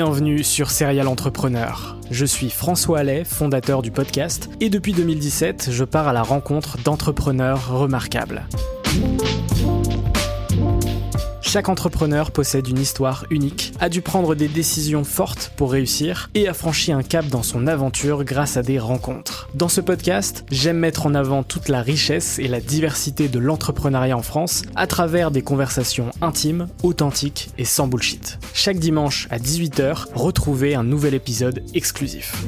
Bienvenue sur Serial Entrepreneur. Je suis François Allais, fondateur du podcast, et depuis 2017, je pars à la rencontre d'entrepreneurs remarquables. Chaque entrepreneur possède une histoire unique, a dû prendre des décisions fortes pour réussir et a franchi un cap dans son aventure grâce à des rencontres. Dans ce podcast, j'aime mettre en avant toute la richesse et la diversité de l'entrepreneuriat en France à travers des conversations intimes, authentiques et sans bullshit. Chaque dimanche à 18h, retrouvez un nouvel épisode exclusif.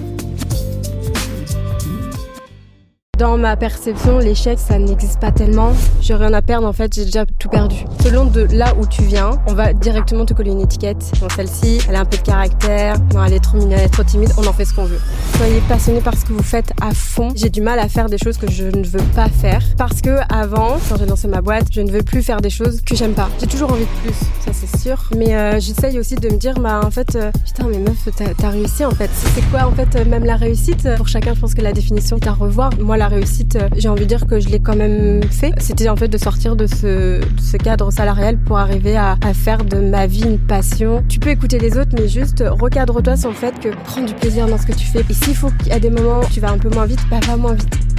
Dans ma perception, l'échec, ça n'existe pas tellement. J'ai rien à perdre, en fait, j'ai déjà tout perdu. Selon de là où tu viens, on va directement te coller une étiquette. Bon, celle-ci, elle a un peu de caractère. Non, elle est trop mignonne, elle est trop timide. On en fait ce qu'on veut. Soyez passionné par ce que vous faites à fond. J'ai du mal à faire des choses que je ne veux pas faire. Parce que avant, quand j'ai lancé ma boîte, je ne veux plus faire des choses que j'aime pas. J'ai toujours envie de plus, ça c'est sûr. Mais euh, j'essaye aussi de me dire, bah en fait, euh, putain, mais meuf, t'as réussi en fait. C'est quoi en fait, même la réussite? Pour chacun, je pense que la définition est à revoir. Moi, la euh, j'ai envie de dire que je l'ai quand même fait. C'était en fait de sortir de ce, cadre salarial pour arriver à, faire de ma vie une passion. Tu peux écouter les autres, mais juste recadre-toi sur le fait que prends du plaisir dans ce que tu fais. Et s'il faut a des moments tu vas un peu moins vite, bah va moins vite.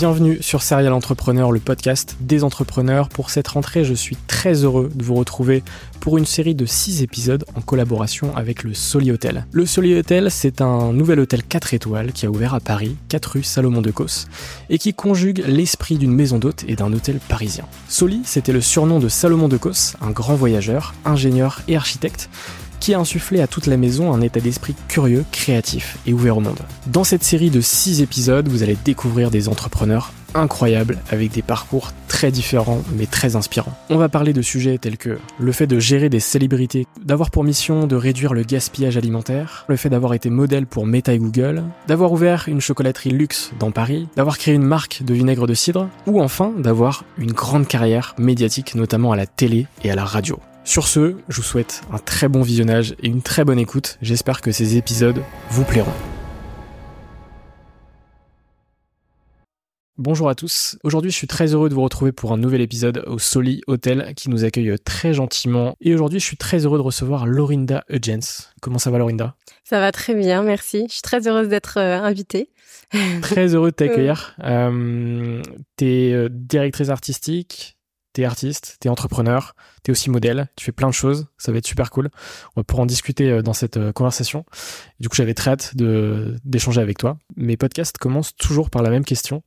Bienvenue sur Serial Entrepreneur, le podcast des entrepreneurs. Pour cette rentrée, je suis très heureux de vous retrouver pour une série de 6 épisodes en collaboration avec le Soli Hotel. Le Soli Hotel, c'est un nouvel hôtel 4 étoiles qui a ouvert à Paris, 4 rue Salomon de Causse, et qui conjugue l'esprit d'une maison d'hôte et d'un hôtel parisien. Soli, c'était le surnom de Salomon de Causse, un grand voyageur, ingénieur et architecte qui a insufflé à toute la maison un état d'esprit curieux, créatif et ouvert au monde. Dans cette série de 6 épisodes, vous allez découvrir des entrepreneurs incroyables avec des parcours très différents mais très inspirants. On va parler de sujets tels que le fait de gérer des célébrités, d'avoir pour mission de réduire le gaspillage alimentaire, le fait d'avoir été modèle pour Meta et Google, d'avoir ouvert une chocolaterie luxe dans Paris, d'avoir créé une marque de vinaigre de cidre, ou enfin d'avoir une grande carrière médiatique notamment à la télé et à la radio. Sur ce, je vous souhaite un très bon visionnage et une très bonne écoute. J'espère que ces épisodes vous plairont. Bonjour à tous. Aujourd'hui, je suis très heureux de vous retrouver pour un nouvel épisode au Soli Hotel qui nous accueille très gentiment. Et aujourd'hui, je suis très heureux de recevoir Lorinda Eugens. Comment ça va, Lorinda? Ça va très bien, merci. Je suis très heureuse d'être euh, invitée. Très heureux de t'accueillir. euh, t'es euh, directrice artistique, t'es artiste, t'es entrepreneur, t'es aussi modèle, tu fais plein de choses, ça va être super cool. On va pouvoir en discuter dans cette conversation. Du coup, j'avais très hâte d'échanger avec toi. Mes podcasts commencent toujours par la même question,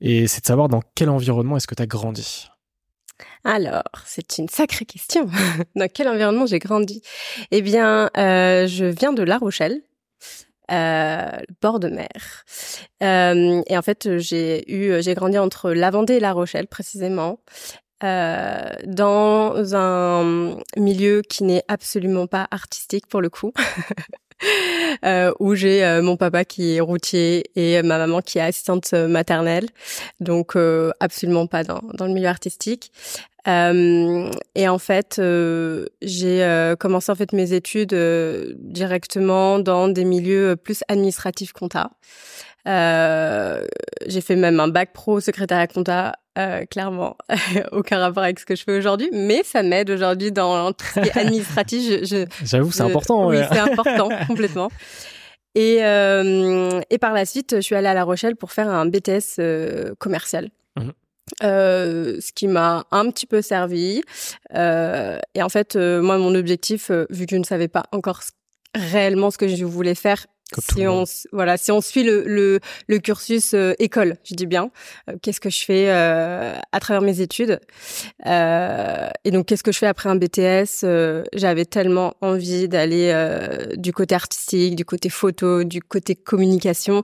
et c'est de savoir dans quel environnement est-ce que tu as grandi alors, c'est une sacrée question. Dans quel environnement j'ai grandi? Eh bien, euh, je viens de La Rochelle, euh, bord de mer. Euh, et en fait, j'ai j'ai grandi entre la Vendée et La Rochelle précisément. Euh, dans un milieu qui n'est absolument pas artistique pour le coup. euh, où j'ai euh, mon papa qui est routier et ma maman qui est assistante maternelle, donc euh, absolument pas dans, dans le milieu artistique. et en fait, j'ai commencé en fait mes études directement dans des milieux plus administratifs compta. j'ai fait même un bac pro secrétaire à compta euh, clairement, aucun rapport avec ce que je fais aujourd'hui, mais ça m'aide aujourd'hui dans tout ce qui est administratif. Je, J'avoue, c'est important. Oui, c'est important, complètement. Et, euh, et par la suite, je suis allée à La Rochelle pour faire un BTS euh, commercial. Mhm. Euh, ce qui m'a un petit peu servi. Euh, et en fait, moi, mon objectif, vu que je ne savais pas encore réellement ce que je voulais faire, si on voilà si on suit le le, le cursus euh, école je dis bien euh, qu'est-ce que je fais euh, à travers mes études et donc qu'est-ce que je fais après un BTS j'avais tellement envie d'aller du côté artistique du côté photo du côté communication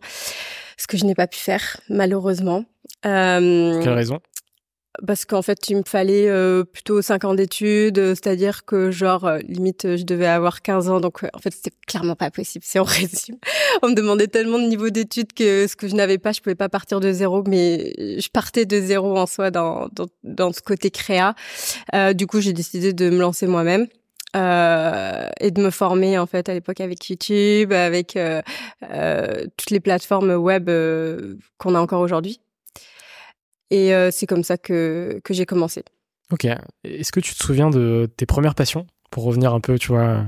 ce que je n'ai pas pu faire malheureusement. Quelle raison? Parce qu'en fait, il me fallait euh, plutôt 5 ans d'études, euh, c'est-à-dire que genre euh, limite je devais avoir 15 ans donc en fait, c'était clairement pas possible si on résume. On me demandait tellement de niveau d'études que ce que je n'avais pas, je pouvais pas partir de zéro mais je partais de zéro en soi dans dans, dans ce côté créa. du coup, j'ai décidé de me lancer moi-même. Euh, et de me former en fait à l'époque avec YouTube, avec euh, toutes les plateformes web qu'on a encore aujourd'hui. Et euh, c'est comme ça que, que j'ai commencé. Ok. Est-ce que tu te souviens de tes premières passions? Pour revenir un peu, tu vois,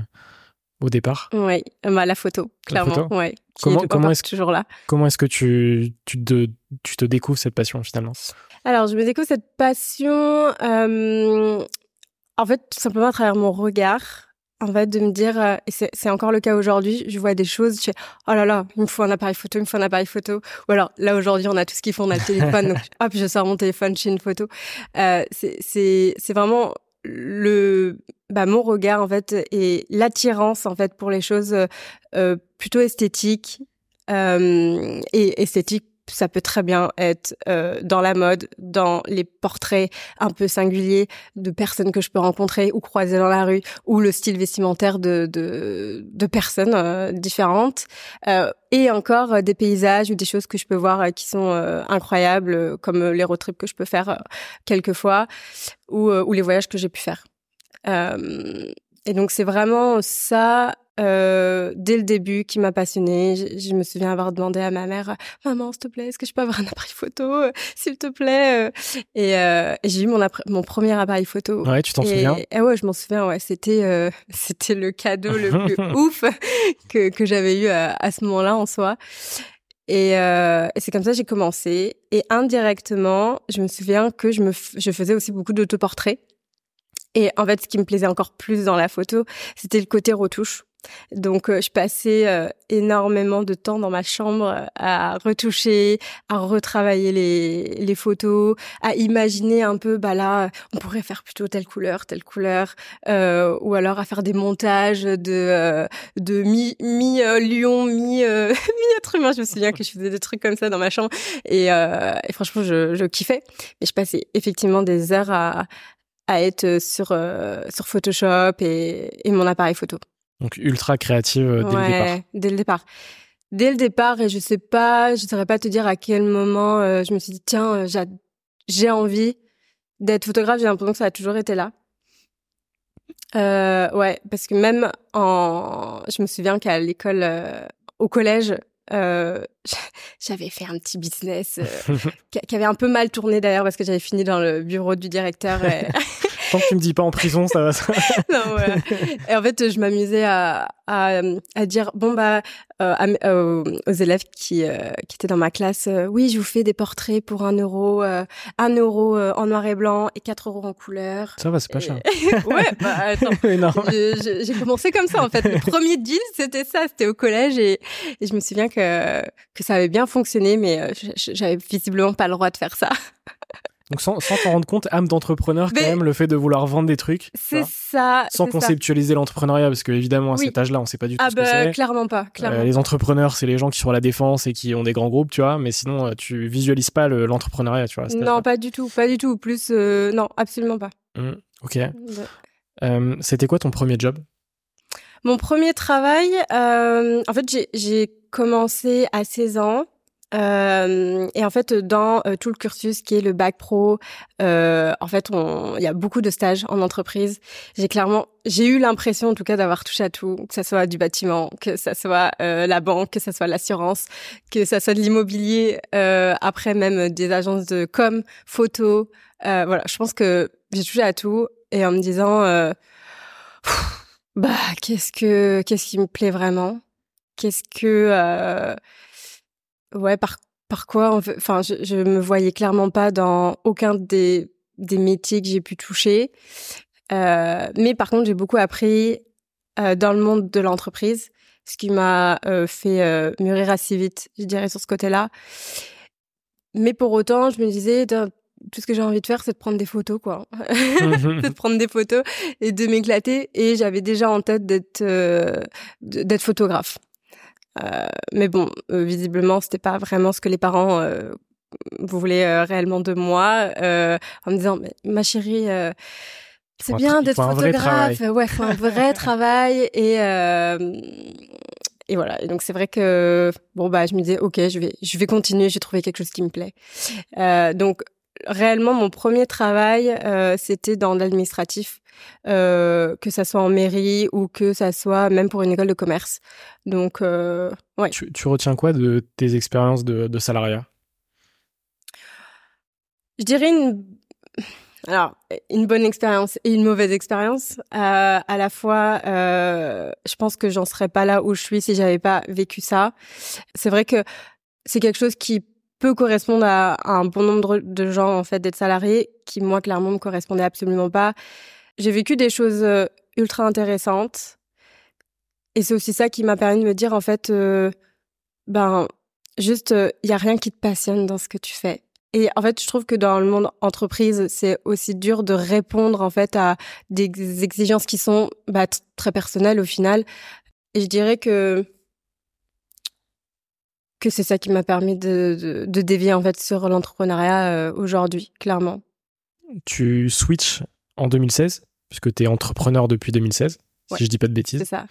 au départ. Oui, bah, la photo, clairement. La photo. ouais, comment, comment est-ce toujours là. Comment est-ce que tu, tu, te, tu te découvres cette passion finalement? Alors, je me découvre cette passion, euh, en fait, tout simplement à travers mon regard en fait, de me dire, euh, et c'est encore le cas aujourd'hui, je vois des choses, je fais, oh là là, il me faut un appareil photo, il me faut un appareil photo. Ou alors, là, aujourd'hui, on a tout ce qu'il faut, on a le téléphone, donc hop, je sors mon téléphone, je une photo. Euh, c'est vraiment le, bah, mon regard, en fait, et l'attirance, en fait, pour les choses euh, plutôt esthétiques, euh, et esthétiques ça peut très bien être euh, dans la mode, dans les portraits un peu singuliers de personnes que je peux rencontrer ou croiser dans la rue, ou le style vestimentaire de, de, de personnes euh, différentes, euh, et encore euh, des paysages ou des choses que je peux voir euh, qui sont incroyables, comme les road trips que je peux faire quelquefois, ou, ou les voyages que j'ai pu faire. et donc c'est vraiment ça euh, dès le début qui m'a passionnée. Je, me souviens avoir demandé à ma mère "Maman, s'il te plaît, est-ce que je peux avoir un appareil photo, euh, s'il te plaît euh? Et, euh, et j'ai eu mon, mon premier appareil photo. Ouais, tu t'en souviens? et Ouais, je m'en souviens. Ouais, c'était c'était le cadeau le plus ouf que que j'avais eu à, à ce moment-là en soi. Et, et c'est comme ça que j'ai commencé. Et indirectement, je me souviens que je me je faisais aussi beaucoup d'autoportraits. Et en fait, ce qui me plaisait encore plus dans la photo, c'était le côté retouche. Donc, euh, je passais euh, énormément de temps dans ma chambre euh, à retoucher, à retravailler les, les photos, à imaginer un peu, bah là, on pourrait faire plutôt telle couleur, telle couleur, ou alors à faire des montages de de mi mi lion, mi être humain. Je me souviens que je faisais des trucs comme ça dans ma chambre et, et franchement, je, je kiffais. Mais je passais effectivement des heures à à être sur sur Photoshop et, et mon appareil photo. Donc ultra créative euh, dès le départ. Dès le départ. Dès le départ, et je sais pas, je saurais pas te dire à quel moment euh, je me suis dit tiens, euh, j'ai envie d'être photographe. J'ai l'impression que ça a toujours été là. Euh, ouais, parce que même en, je me souviens qu'à l'école, au collège, euh, j'avais fait un petit business qui avait un peu mal tourné d'ailleurs parce que j'avais fini dans le bureau du directeur. Et... Tant que tu me dis pas en prison, ça va. non, voilà. Et en fait, je m'amusais à, à, à, dire bon bah euh, euh aux élèves qui euh, qui étaient dans ma classe, euh, oui, je vous fais des portraits pour un euro, un euro en noir et blanc et quatre euros en couleur. Ça va, c'est pas cher. ouais, bah attends. J'ai commencé comme ça en fait. Le premier deal, c'était ça, c'était au collège et, et, je me souviens que que ça avait bien fonctionné, mais j'avais visiblement pas le droit de faire ça. Donc sans t'en rendre compte, âme d'entrepreneur quand même, le fait de vouloir vendre des trucs. C'est ça. Sans conceptualiser l'entrepreneuriat, parce que évidemment à cet âge-là, on sait pas du tout ah ce bah, que c'est. Clairement pas. Clairement. Euh, les entrepreneurs, c'est les gens qui sont à la défense et qui ont des grands groupes, tu vois. Mais sinon, euh, tu visualises pas l'entrepreneuriat, tu vois. Non, pas du tout, pas du tout. Plus, euh, non, absolument pas. Mmh, ok. C'était quoi ton premier job? Mon premier travail, en fait, j'ai commencé à 16 ans. Euh, et en fait, dans euh, tout le cursus qui est le bac pro, euh, en fait, il y a beaucoup de stages en entreprise. J'ai clairement, j'ai eu l'impression, en tout cas, d'avoir touché à tout, que ça soit du bâtiment, que ça soit euh, la banque, que ça soit l'assurance, que ça soit de l'immobilier. après, même des agences de com, photo. voilà, je pense que j'ai touché à tout et en me disant, bah, qu'est-ce que, qu'est-ce qui me plaît vraiment? Qu'est-ce que Ouais, par par quoi Enfin, je, je me voyais clairement pas dans aucun des des métiers que j'ai pu toucher. Euh, mais par contre, j'ai beaucoup appris euh, dans le monde de l'entreprise, ce qui m'a euh, fait mûrir assez vite, je dirais, sur ce côté-là. Mais pour autant, je me disais, tout ce que j'ai envie de faire, c'est de prendre des photos, quoi. de prendre des photos et de m'éclater. Et j'avais déjà en tête d'être d'être photographe. Euh, mais bon, euh, visiblement, c'était pas vraiment ce que les parents euh, voulaient réellement de moi, en me disant, mais, ma chérie, c'est bien d'être photographe, ouais, faut un vrai travail et et voilà. Et donc c'est vrai que bon bah je me disais ok, je vais je vais continuer, j'ai trouvé quelque chose qui me plaît. Euh, donc réellement mon premier travail euh, c'était dans l'administratif euh, que ça soit en mairie ou que ça soit même pour une école de commerce. Donc, euh, ouais. Tu, tu, retiens quoi de tes expériences de, de salariat? Je dirais une, alors une bonne expérience et une mauvaise expérience. Euh, à la fois, euh, je pense que j'en serais pas là où je suis si j'avais pas vécu ça. C'est vrai que c'est quelque chose qui peut correspondre à, un bon nombre de gens en fait d'être salarié, qui moi clairement me correspondait absolument pas. J'ai vécu des choses euh, ultra intéressantes. Et c'est aussi ça qui m'a permis de me dire, en fait, euh, ben, juste, il euh, y a rien qui te passionne dans ce que tu fais. Et en fait, je trouve que dans le monde entreprise, c'est aussi dur de répondre en fait à des exigences qui sont bah, très personnelles au final. Et je dirais que que c'est ça qui m'a permis de, de, de, dévier en fait sur l'entrepreneuriat aujourd'hui, clairement. Tu switches en 2016 puisque tu es entrepreneur depuis 2016, si je dis pas de bêtises. C'est ça.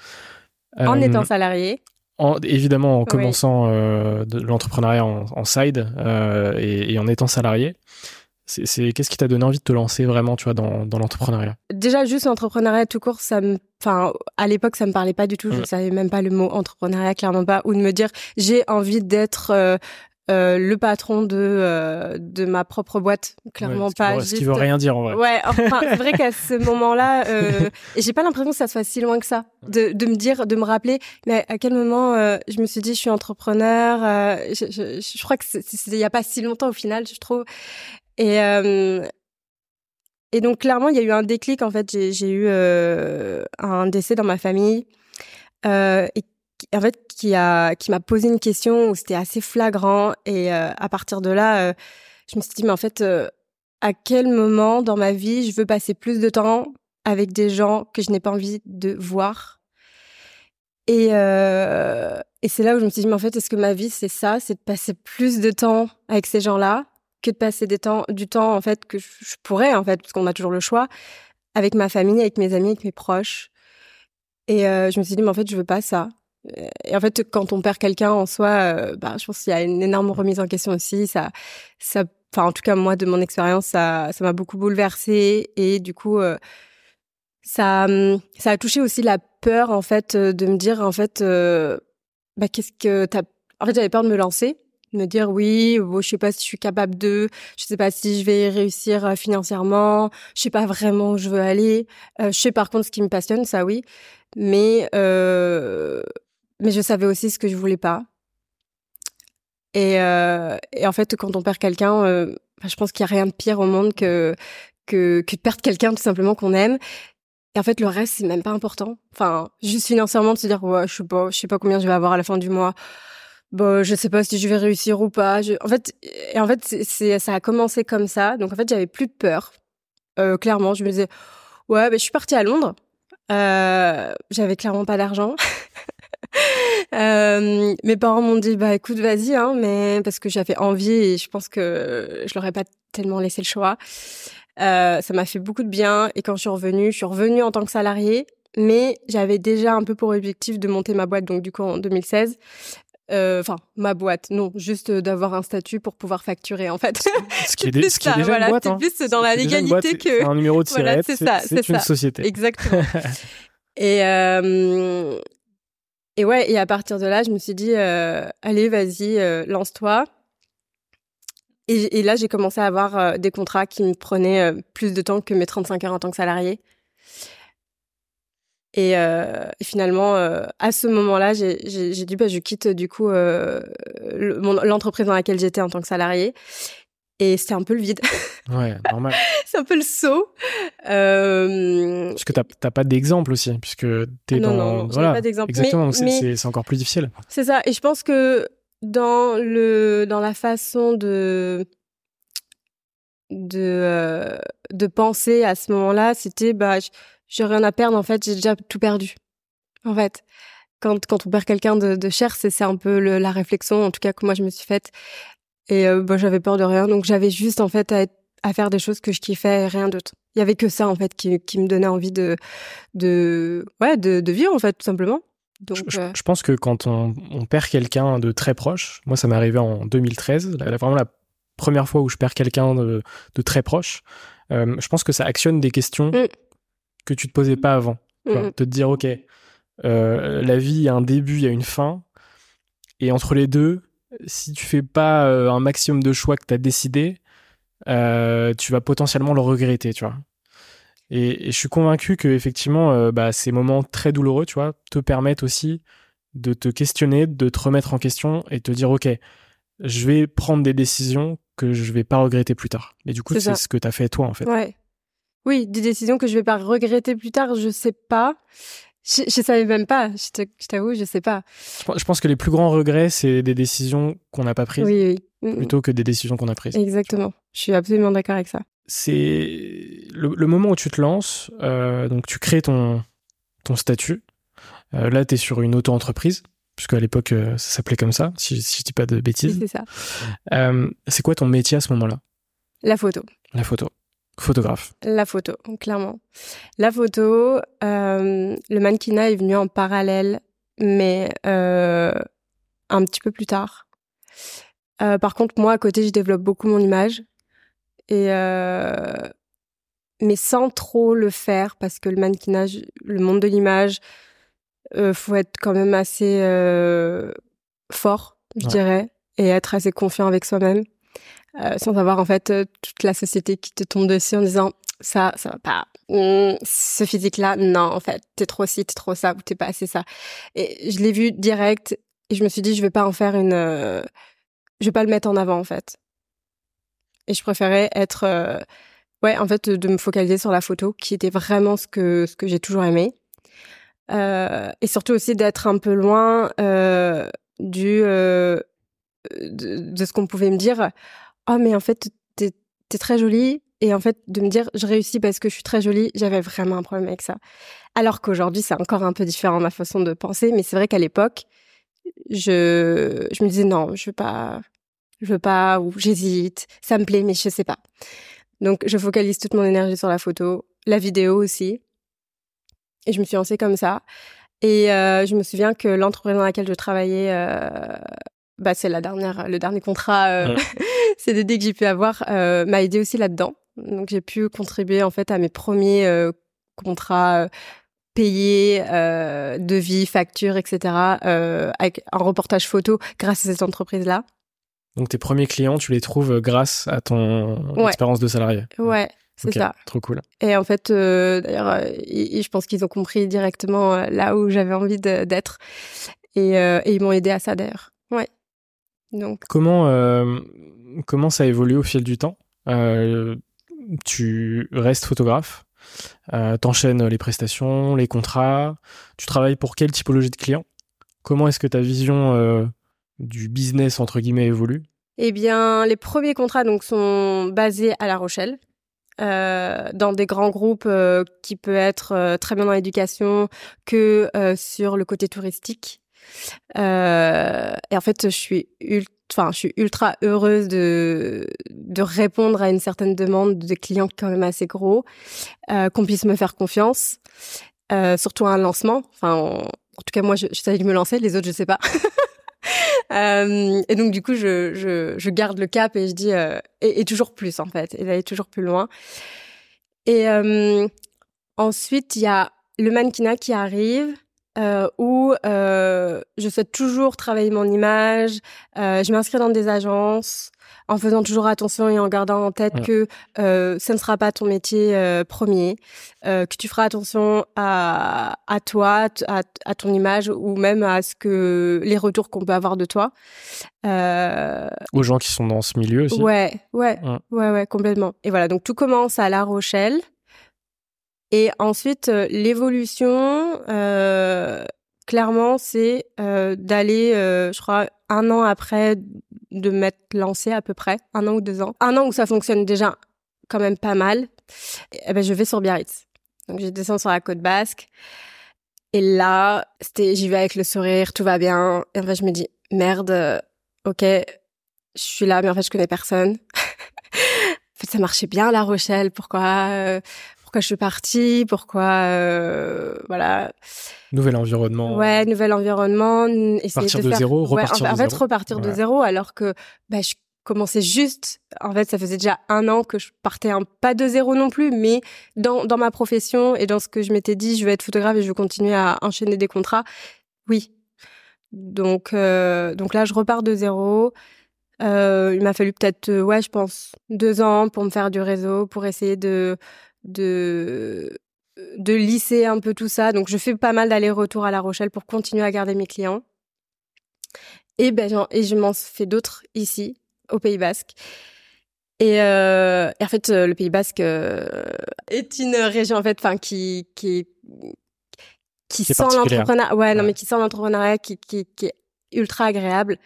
en étant euh, salarié. En, évidemment, en commençant euh, l'entrepreneuriat en, side euh, et, en étant salarié. C'est qu'est-ce qui t'a donné envie de te lancer vraiment, tu vois, dans, dans l'entrepreneuriat? Déjà, juste l'entrepreneuriat tout court, ça me, enfin, à l'époque, ça me parlait pas du tout. Je ne mm. savais même pas le mot entrepreneuriat, clairement pas, ou de me dire j'ai envie d'être euh, euh, le patron de euh, de ma propre boîte. Clairement pas ce qui veut rien dire en vrai. Ouais enfin c'est vrai qu'à ce moment-là euh, j'ai pas l'impression que ça soit si loin que ça. De de me dire de me rappeler mais à quel moment je me suis dit je suis entrepreneur je, je, je, crois que c'est il y a pas si longtemps au final je trouve et et donc clairement il y a eu un déclic en fait. J'ai eu un décès dans ma famille et en fait qui a qui m'a posé une question où c'était assez flagrant. Et euh, à partir de là je me suis dit mais en fait euh, à quel moment dans ma vie je veux passer plus de temps avec des gens que je n'ai pas envie de voir? Et et c'est là où je me suis dit mais en fait est-ce que ma vie c'est ça? C'est de passer plus de temps avec ces gens-là? Que de passer du temps en fait que je pourrais en fait parce qu'on a toujours le choix avec ma famille avec mes amis avec mes proches et je me suis dit mais en fait je veux pas ça et en fait, quand on perd quelqu'un en soi, euh, bah, je pense qu'il y a une énorme remise en question aussi. Ça, ça, enfin, en tout cas, moi, de mon expérience, ça, m'a beaucoup bouleversée et du coup, euh, ça, hum, ça a touché aussi la peur, en fait, euh, de me dire, en fait, bah, qu'est-ce que t'as. En fait, j'avais peur de me lancer, me dire oui, bon, je sais pas si je suis capable de, je sais pas si je vais réussir financièrement, je sais pas vraiment où je veux aller. je sais par contre ce qui me passionne, ça oui, mais euh, mais je savais aussi ce que je voulais pas. Et, euh, et en fait, quand on perd quelqu'un, euh, je pense qu'il y a rien de pire au monde que que, que de perdre quelqu'un tout simplement qu'on aime. Et en fait, le reste, c'est même pas important. Enfin, juste financièrement, de se dire, ouais, je sais pas, je sais pas combien je vais avoir à la fin du mois. Bon, je sais pas si je vais réussir ou pas. En fait, et en fait, ça a commencé comme ça. Donc, en fait, j'avais plus de peur. Euh, clairement, je me disais, ouais, ben, je suis partie à Londres. Euh, j'avais clairement pas d'argent. Euh, mes parents m'ont dit bah écoute vas-y hein mais parce que j'avais envie et je pense que je leur ai pas tellement laissé le choix. Euh, ça m'a fait beaucoup de bien et quand je suis revenue, je suis revenue en tant que salariée mais j'avais déjà un peu pour objectif de monter ma boîte, donc du coup en 2016. Euh, enfin, ma boîte, non, juste d'avoir un statut pour pouvoir facturer, en fait. Ce qui est, dé- ce qui est déjà voilà, une boîte. hein. plus dans la boîte, légalité c'est que. un numéro de Voilà, c'est ça, c'est une ça. société. Exactement. et, euh, et ouais, et à partir de là, je me suis dit, euh, allez, vas-y, euh, lance-toi. Et, et là, j'ai commencé à avoir euh, des contrats qui me prenaient euh, plus de temps que mes 35 heures en tant que salarié. Et, euh, et finalement, euh, à ce moment-là, j'ai dit, bah, je quitte du coup euh, l'entreprise dans laquelle j'étais en tant que salarié. Et c'était un peu le vide. Ouais, normal. c'est un peu le saut. Euh, Parce que t'as pas d'exemple aussi, puisque t'es non, dans. non, j'avais voilà, pas d'exemple. Exactement, Mais- donc c'est- encore plus difficile. C'est ça. Et je pense que dans le dans la façon de de de penser à ce moment-là, c'était bah j'ai rien à perdre en fait, j'ai déjà tout perdu. En fait, quand quand on perd quelqu'un de, de cher, c'est c'est un peu le- la réflexion en tout cas que moi je me suis faite. Et euh, bah, j'avais peur de rien, donc j'avais juste en fait à, être- à faire des choses que je kiffais et rien d'autre. Il y avait que ça en fait qui qui me donnait envie de de ouais de de vivre en fait tout simplement. Donc Je, euh, je pense que quand on, on perd quelqu'un de très proche, moi ça m'est arrivé en 2013, la- la- vraiment la première fois où je perds quelqu'un de, de très proche, euh, je pense que ça actionne des questions Mm. Que tu te posais pas avant. te dire, ok, euh, la vie, il y a un début, il y a une fin, et entre les deux, si tu fais pas euh, un maximum de choix que tu as décidé, euh, tu vas potentiellement le regretter, tu vois. Et, et je suis convaincu que effectivement, bah, ces moments très douloureux, tu vois, te permettent aussi de te questionner, de te remettre en question et te dire, ok, je vais prendre des décisions que je vais pas regretter plus tard. Et du coup, C'est ce que tu as fait toi, en fait. Ouais. Oui, des décisions que je vais pas regretter plus tard, je sais pas. Je, je savais même pas, je t'avoue, je sais pas. Je pense- que les plus grands regrets, c'est des décisions qu'on n'a pas prises Oui, oui. Mm, mm. plutôt que des décisions qu'on a prises. Exactement. Je suis absolument d'accord avec ça. c'est le, le moment où tu te lances, euh, donc tu crées ton, ton statut. Euh, là, tu es sur une auto-entreprise, puisque à l'époque, euh, ça s'appelait comme ça, si, si je dis pas de Oui, bêtises. c'est ça. Euh, c'est quoi ton métier à ce moment-là? La photo. La photo. Photographe. La photo, clairement. La photo, euh, le mannequinat est venu en parallèle, mais euh, un petit peu plus tard. Euh, par contre, moi, à côté, je développe beaucoup mon image. Et mais sans trop le faire, parce que le mannequinage, le monde de l'image, faut être quand même assez fort, je Ouais. dirais, et être assez confiant avec soi-même. Euh, sans avoir en fait euh, toute la société qui te tombe dessus en disant ça, ça va pas. Hum, ce physique-là, non, en fait, t'es trop ci, t'es trop ça, ou t'es pas assez ça. Et je l'ai vu direct, et je me suis dit, je vais pas en faire une, euh, je vais pas le mettre en avant, en fait. Et je préférais être, ouais, en fait, de me focaliser sur la photo, qui était vraiment ce que ce que j'ai toujours aimé. Et surtout aussi d'être un peu loin du de, ce qu'on pouvait me dire. Oh, mais en fait, t'es es très jolie. Et en fait, de me dire, je réussis parce que je suis très jolie, j'avais vraiment un problème avec ça. Alors qu'aujourd'hui, c'est encore un peu différent ma façon de penser. Mais c'est vrai qu'à l'époque, je, je me disais, non, je veux pas, je veux pas, ou j'hésite, ça me plaît, mais je sais pas. Donc, je focalise toute mon énergie sur la photo, la vidéo aussi. Et je me suis lancée comme ça. Et euh, je me souviens que l'entreprise dans laquelle je travaillais, euh, bah, c'est la dernière, le dernier contrat euh. CDD que j'ai pu avoir, euh, m'a aidé aussi là-dedans. Donc, j'ai pu contribuer en fait à mes premiers euh, contrats euh, payés, devis, factures, etc. Avec un reportage photo grâce à cette entreprise-là. Donc tes premiers clients, tu les trouves grâce à ton Ouais. expérience de salarié. Ouais, c'est ça. Trop cool. Et en fait, euh, d'ailleurs, euh, je pense qu'ils ont compris directement euh, là où j'avais envie d'être. Et, et ils m'ont aidé à ça d'ailleurs. Ouais. Donc, Comment, euh, comment ça évolue au fil du temps? Euh, Tu restes photographe, euh, t'enchaînes les prestations, les contrats, tu travailles pour quelle typologie de clients Comment est-ce que ta vision euh, du business, entre guillemets, évolue? Eh bien, les premiers contrats donc sont basés à La Rochelle. euh, dans des grands groupes euh, qui peut être euh, très bien dans l'éducation que sur le côté touristique. Euh, et en fait, je suis je ultra heureuse de répondre à une certaine demande de clients quand même assez gros, euh, qu'on puisse me faire confiance. surtout un lancement. Enfin, en, tout cas, moi, je, je savais que me lancer, les autres, je sais pas. et donc, du coup, je, je, je, garde le cap et je dis, et, et, toujours plus, en fait, et d'aller toujours plus loin. Et ensuite, il y a le mannequinat qui arrive euh, où euh, je souhaite toujours travailler mon image. Euh, je m'inscris dans des agences en faisant toujours attention et en gardant en tête que euh, ce ne sera pas ton métier euh, premier, euh, que tu feras attention à, à toi, à, à, ton image ou même à ce que les retours qu'on peut avoir de toi. Aux gens qui sont dans ce milieu aussi. Ouais, ouais, ouais, ouais, complètement. Et voilà, donc tout commence à La Rochelle. Et ensuite, euh, l'évolution, euh, clairement, c'est euh, d'aller, euh, je crois, un an après de m'être lancée à peu près, un an ou deux ans. Un an où ça fonctionne déjà quand même pas mal. Et, eh ben, je vais sur Biarritz. Donc, je descends sur la côte basque. Et là, c'était, j'y vais avec le sourire, tout va bien. Et en fait, je me dis, merde, ok, je suis là, mais en fait, je connais personne. en fait, ça marchait bien, La Rochelle. Pourquoi, pourquoi je suis partie, pourquoi euh, voilà. Nouvel environnement. Ouais, nouvel environnement. Partir de, zéro, repartir en, de en fait, repartir de zéro, alors que bah, je commençais juste. En fait, ça faisait déjà un an que je partais un, pas de zéro non plus, mais dans dans ma profession et dans ce que je m'étais dit, je vais être photographe et je vais continuer à enchaîner des contrats. Oui. Donc euh, donc là, je repars de zéro. Euh, il m'a fallu peut-être, euh, ouais, je pense, deux ans pour me faire du réseau, pour essayer de de de lisser un peu tout ça. Donc je fais pas mal d'allers-retours à La Rochelle pour continuer à garder mes clients. Et ben et je m'en fais d'autres ici au Pays Basque. Et, euh, en fait le Pays Basque euh, est une région en fait enfin qui qui qui sent l'entrepreneuriat ouais, non mais qui sent l'entrepreneuriat qui, qui qui est ultra agréable.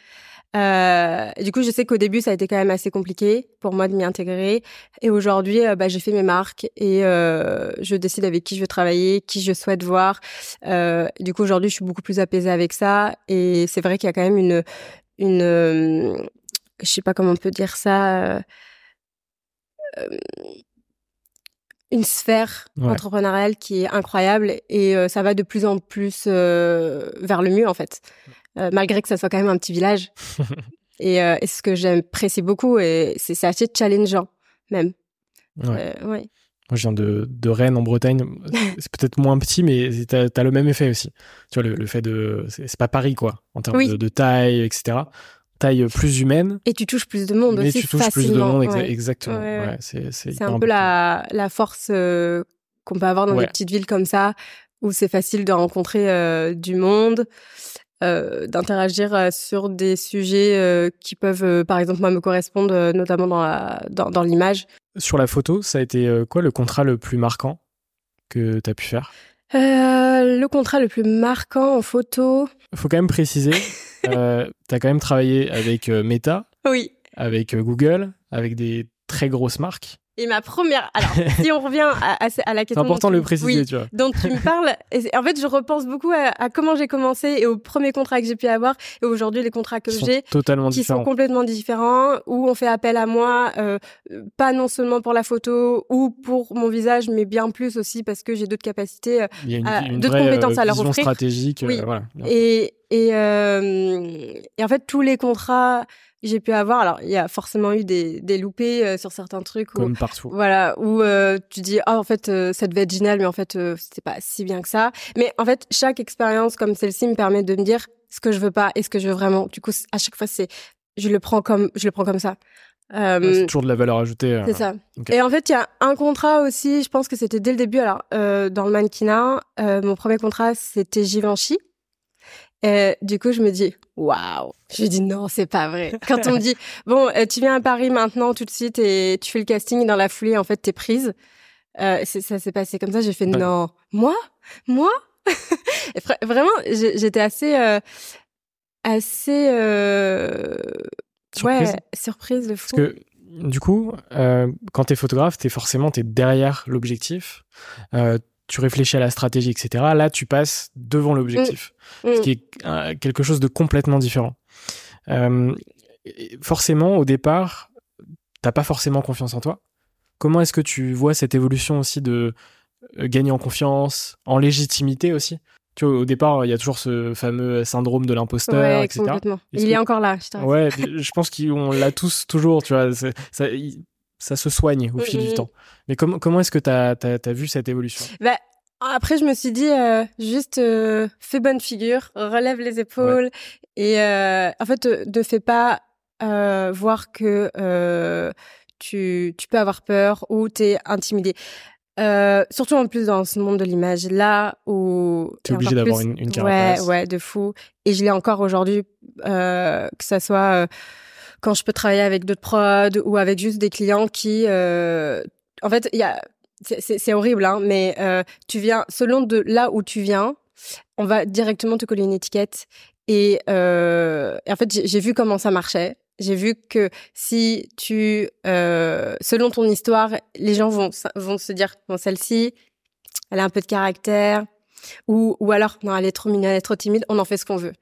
Euh, du coup, je sais qu'au début, ça a été quand même assez compliqué pour moi de m'y intégrer. Et aujourd'hui, euh, bah, j'ai fait mes marques et euh, je décide avec qui je veux travailler, qui je souhaite voir. Euh, du coup, aujourd'hui, je suis beaucoup plus apaisée avec ça. Et c'est vrai qu'il y a quand même une, une, euh, je sais pas comment on peut dire ça. Euh, une sphère entrepreneuriale qui est incroyable et ça va de plus en plus vers le mieux en fait. Euh, malgré que ça soit quand même un petit village. et, euh, et ce que j'apprécie beaucoup, et c'est assez challengeant même. Ouais. Euh, ouais. Moi, je viens de, de Rennes, en Bretagne. C'est peut-être moins petit, mais tu as, le même effet aussi. Tu vois, le, le fait de. C'est pas Paris, quoi, en termes de, de, taille, etc. Taille plus humaine. Et tu touches plus de monde mais aussi. tu touches plus de monde, exactement. Ouais, c'est un peu la, la force qu'on peut avoir dans des petites villes comme ça, où c'est facile de rencontrer du monde. Euh, d'interagir euh, sur des sujets euh, qui peuvent, par exemple, moi, me correspondre, notamment dans, la, dans, dans l'image. Sur la photo, ça a été quoi le contrat le plus marquant que tu as pu faire? Le contrat le plus marquant en photo. Il faut quand même préciser, tu as quand même travaillé avec Meta, oui. avec Google, avec des très grosses marques. Et ma première. Alors, si on revient à, à, la question. C'est important de le préciser, tu vois. Dont tu me parles. Et en fait, je repense beaucoup à, comment j'ai commencé et aux premiers contrats que j'ai pu avoir et aujourd'hui les contrats que j'ai. Totalement qui différents. sont complètement différents, où on fait appel à moi, euh, pas non seulement pour la photo ou pour mon visage, mais bien plus aussi parce que j'ai d'autres capacités, d'autres compétences à leur offrir. stratégique. Oui. Euh, voilà. Et, et, euh, et en fait, tous les contrats j'ai pu avoir. Alors, il y a forcément eu des, des loupés euh, sur certains trucs. Comme partout. Voilà, où euh, tu dis, ah, en fait, euh, ça devait être génial, mais en fait, c'était pas si bien que ça. Mais en fait, chaque expérience comme celle-ci me permet de me dire ce que je veux pas et ce que je veux vraiment. Du coup, à chaque fois, c'est, je le prends comme, je le prends comme ça. c'est toujours de la valeur ajoutée. C'est ça. Et en fait, il y a un contrat aussi, je pense que c'était dès le début. Alors, dans le mannequinat, mon premier contrat, c'était Givenchy. Et du coup, je me dis, waouh. Je dis non, c'est pas vrai. Quand on me dit, bon, euh, tu viens à Paris maintenant tout de suite et tu fais le casting dans la foulée, en fait, t'es prise. Euh, ça s'est passé comme ça. J'ai fait non, moi, moi? vraiment, j'étais assez, euh, assez, euh, surprise. ouais, surprise de fou. Parce que du coup, euh, quand t'es photographe, t'es forcément t'es derrière l'objectif. Euh, tu réfléchis à la stratégie, etc. Là, tu passes devant l'objectif, mm. ce mm. qui est quelque chose de complètement différent. Euh, forcément, au départ, t'as pas forcément confiance en toi. Comment est-ce que tu vois cette évolution aussi de gagner en confiance, en légitimité aussi? Tu vois, au départ, il y a toujours ce fameux syndrome de l'imposteur, Ouais, etc. complètement. Il que- est encore là, je. Ouais, je pense qu'on l'a tous toujours, tu vois. Ça, ça se soigne au fil du temps. Mais comment comment est-ce que tu as, vu cette évolution? Bah, après, je me suis dit, euh, juste euh, fais bonne figure, relève les épaules et euh, en fait, ne fais pas voir que tu, tu peux avoir peur ou t'es intimidé. Euh, surtout en plus dans ce monde de l'image, là où T'es obligé d'avoir plus- une, une Ouais, carapace. ouais, de fou. Et je l'ai encore aujourd'hui, que ça soit quand je peux travailler avec d'autres prods ou avec juste des clients qui, euh, en fait, il y a, c'est- horrible, hein, mais euh, tu viens selon de là où tu viens, on va directement te coller une étiquette. Et, euh, et en fait, j'ai vu comment ça marchait. J'ai vu que si tu, euh, selon ton histoire, les gens vont vont se dire bon celle-ci, elle a un peu de caractère, ou ou alors non elle est trop mignonne, elle est trop timide, on en fait ce qu'on veut.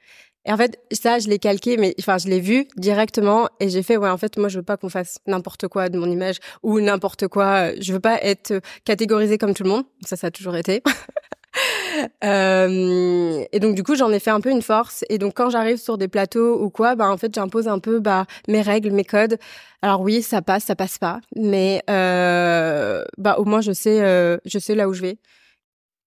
Et en fait ça je l'ai calqué, mais enfin je l'ai vu directement et j'ai fait ouais en fait moi je veux pas qu'on fasse n'importe quoi de mon image ou n'importe quoi. Je veux pas être catégorisée comme tout le monde. Ça ça a toujours été. Euh, et donc du coup j'en ai fait un peu une force et donc quand j'arrive sur des plateaux ou quoi bah en fait j'impose un peu bah mes règles mes codes alors oui ça passe ça passe pas mais euh, bah au moins je sais euh, je sais là où je vais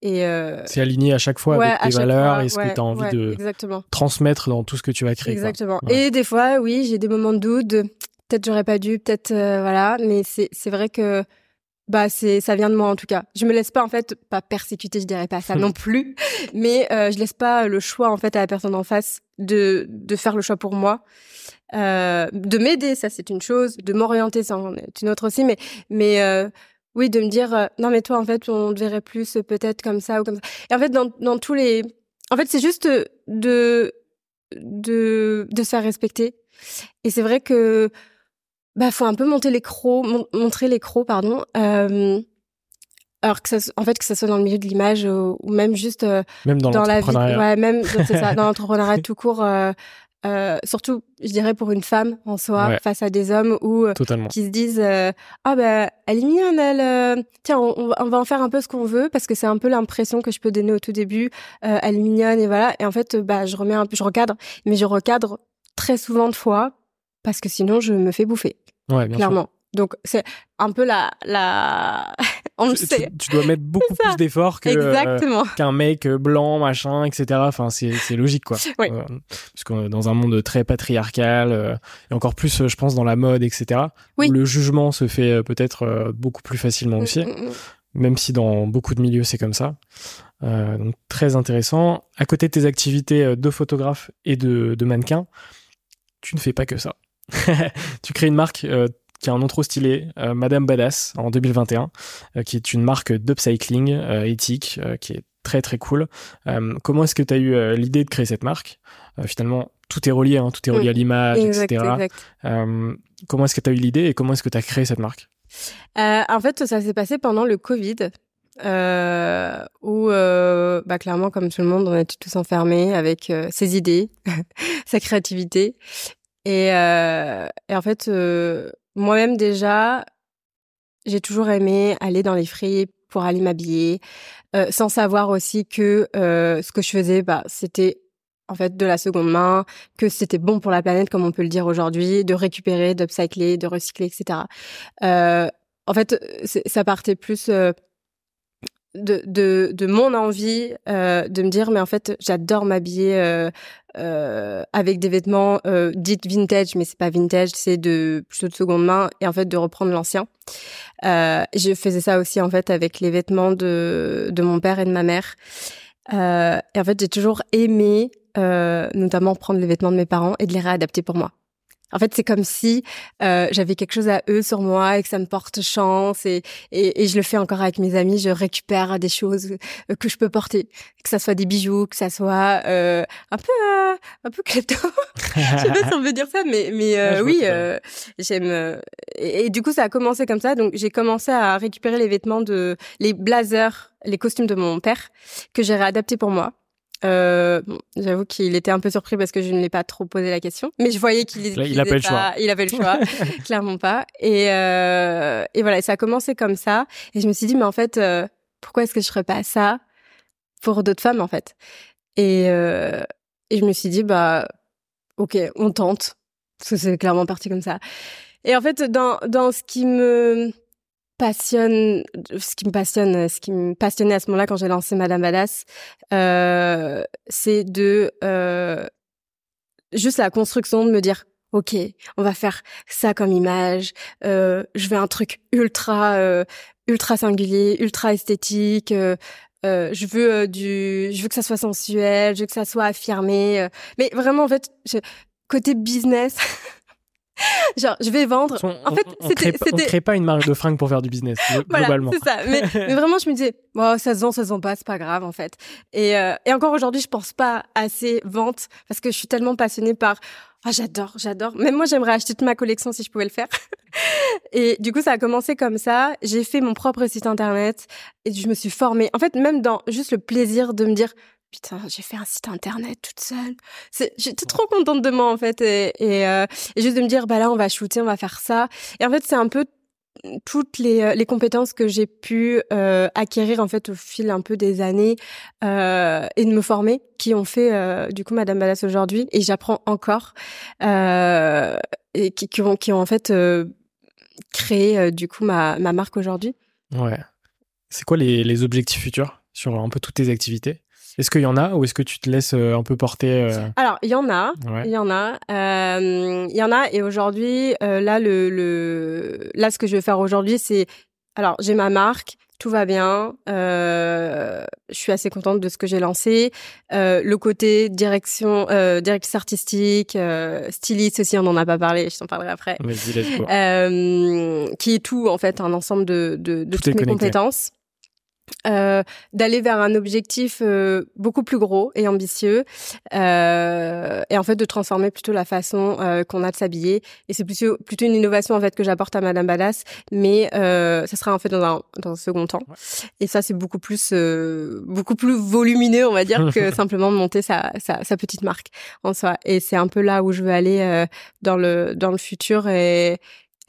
et euh, C'est aligné à chaque fois ouais, avec tes valeurs fois, et ce ouais, que tu as envie ouais, de exactement. transmettre dans tout ce que tu vas créer. exactement. Et des fois oui j'ai des moments de doute de peut-être j'aurais pas dû peut-être euh, voilà mais c'est c'est vrai que bah c'est ça vient de moi en tout cas. Je me laisse pas en fait pas persécuter je dirais pas ça non plus mais euh, je laisse pas le choix en fait à la personne en face de de faire le choix pour moi. Euh, de m'aider ça c'est une chose. De m'orienter ça en est une autre aussi mais mais euh, oui de me dire euh, non mais toi en fait on te verrait plus euh, peut-être comme ça ou comme ça. Et en fait dans dans tous les en fait c'est juste de de de se faire respecter. Et c'est vrai que bah faut un peu monter les crocs mon- montrer les crocs pardon euh, alors que ça en fait que ça soit dans le milieu de l'image ou, ou même juste euh, Même dans, dans la vie ouais même dans- c'est ça dans l'entrepreneuriat tout court euh, surtout je dirais pour une femme en soi Ouais. face à des hommes ou euh, qui se disent euh, ah bah elle est mignonne elle euh, tiens on, on va- en faire un peu ce qu'on veut parce que c'est un peu l'impression que je peux donner au tout début euh, elle est mignonne et voilà et en fait bah je remets un peu je recadre mais je recadre très souvent de fois parce que sinon je me fais bouffer Ouais, bien sûr. clairement donc c'est un peu la la on le Tu, sait tu- tu dois mettre beaucoup plus d'efforts que euh, qu'un mec euh, blanc, machin, etc. Enfin, c'est c'est logique, quoi. Oui. Euh, parce que dans un monde très patriarcal, euh, et encore plus, je pense, dans la mode, etc., Oui. où le jugement se fait peut-être beaucoup plus facilement aussi, Mm, mm, mm. même si dans beaucoup de milieux, c'est comme ça. Donc, très intéressant. À côté de tes activités de photographe et de, de mannequin, tu ne fais pas que ça. tu crées une marque qui a un nom trop stylé, euh, Madame Badass, en 2021, euh, qui est une marque d'upcycling euh, éthique, qui est très très cool. Comment est-ce que tu as eu l'idée de créer cette marque? Finalement, tout est relié, hein, tout est relié Mm. à l'image, exact etc. exact comment est-ce que tu as eu l'idée et comment est-ce que tu as créé cette marque? En fait, ça s'est passé pendant le Covid, euh, où, euh, bah, clairement, comme tout le monde, on était tous enfermés avec euh, ses idées, sa créativité. Et, et en fait, moi-même déjà, j'ai toujours aimé aller dans les fripes pour aller m'habiller, euh, sans savoir aussi que euh, ce que je faisais, bah, c'était en fait de la seconde main, que c'était bon pour la planète, comme on peut le dire aujourd'hui, de récupérer, d'upcycler, de recycler, etc. Euh, en fait, ça partait plus euh, de, de, de mon envie euh, de me dire, mais en fait, j'adore m'habiller euh, euh, avec des vêtements euh, dites vintage, mais c'est pas vintage, c'est de plutôt de seconde main, et en fait de reprendre l'ancien. Euh, je faisais ça aussi en fait avec les vêtements de, de mon père et de ma mère. Euh, et en fait, j'ai toujours aimé, notamment prendre les vêtements de mes parents et de les réadapter pour moi. En fait, c'est comme si euh, j'avais quelque chose à eux sur moi et que ça me porte chance. Et, et, et je le fais encore avec mes amis. Je récupère des choses que je peux porter, que ça soit des bijoux, que ça soit euh, un peu euh, un peu klepto. je sais pas si on veut dire ça, mais mais euh, oui, euh, j'aime. euh, et, et du coup, ça a commencé comme ça. Donc, j'ai commencé à récupérer les vêtements de les blazers, les costumes de mon père que j'ai réadaptés pour moi. Euh, bon, j'avoue qu'il était un peu surpris parce que je ne l'ai pas trop posé la question, mais je voyais qu'il Il il qu'il a pas le était choix. Il avait le choix, clairement pas. Et euh, et voilà, ça a commencé comme ça. Et je me suis dit, mais en fait, euh, pourquoi est-ce que je ferais pas ça pour d'autres femmes en fait? Et, euh, et je me suis dit bah ok on tente parce que c'est clairement parti comme ça et en fait dans dans ce qui me ce qui me passionne ce qui me passionnait à ce moment-là quand j'ai lancé Madame Badass euh, c'est de euh, juste la construction de me dire ok, on va faire ça comme image. Euh, je veux un truc ultra, ultra singulier, ultra esthétique. Je veux du, je veux que ça soit sensuel, je veux que ça soit affirmé. Mais vraiment, en fait, côté business. Genre, je vais vendre. en fait, c'était, on, crée pas une marque de fringues pour faire du business, globalement. c'est ça. Mais, mais, vraiment, je me disais, bon, ça se vend, ça se vend pas, c'est pas grave, en fait. Et, euh, et encore aujourd'hui, je pense pas assez vente parce que je suis tellement passionnée par, ah, j'adore, j'adore. Même moi, j'aimerais acheter toute ma collection si je pouvais le faire. et du coup, ça a commencé comme ça. J'ai fait mon propre site internet et je me suis formée. En fait, même dans juste le plaisir de me dire, putain, j'ai fait un site internet toute seule. J'étais trop contente de moi en fait et, et, euh, et, juste de me dire bah là on va shooter, on va faire ça. Et en fait c'est un peu toutes les, euh, les compétences que j'ai pu euh, acquérir en fait au fil un peu des années euh, et de me former qui ont fait du coup Madame Badass aujourd'hui et j'apprends encore et qui, qui, ont qui ont en fait créé du coup ma, ma marque aujourd'hui. Ouais. C'est quoi les, les objectifs futurs sur un peu toutes tes activités? Est-ce qu'il y en a ou est-ce que tu te laisses euh, un peu porter euh? Alors, il y en a. Il y en a. Euh, il y en a. Et aujourd'hui, là, le, le, là, ce que je vais faire aujourd'hui, c'est. Alors, j'ai ma marque. Tout va bien. je suis assez contente de ce que j'ai lancé. le côté direction, directrice artistique, styliste aussi, on n'en a pas parlé. Je t'en parlerai après. qui est tout en fait, un ensemble de, de, de toutes mes compétences. Euh, d'aller vers un objectif euh, beaucoup plus gros et ambitieux euh, et en fait de transformer plutôt la façon euh, qu'on a de s'habiller. Et c'est plutôt plutôt une innovation en fait que j'apporte à Madame Badass mais ça sera en fait dans un dans un second temps. Et ça c'est beaucoup plus beaucoup plus volumineux on va dire que simplement monter sa, sa, sa petite marque en soi. Et c'est un peu là où je veux aller dans le dans le futur et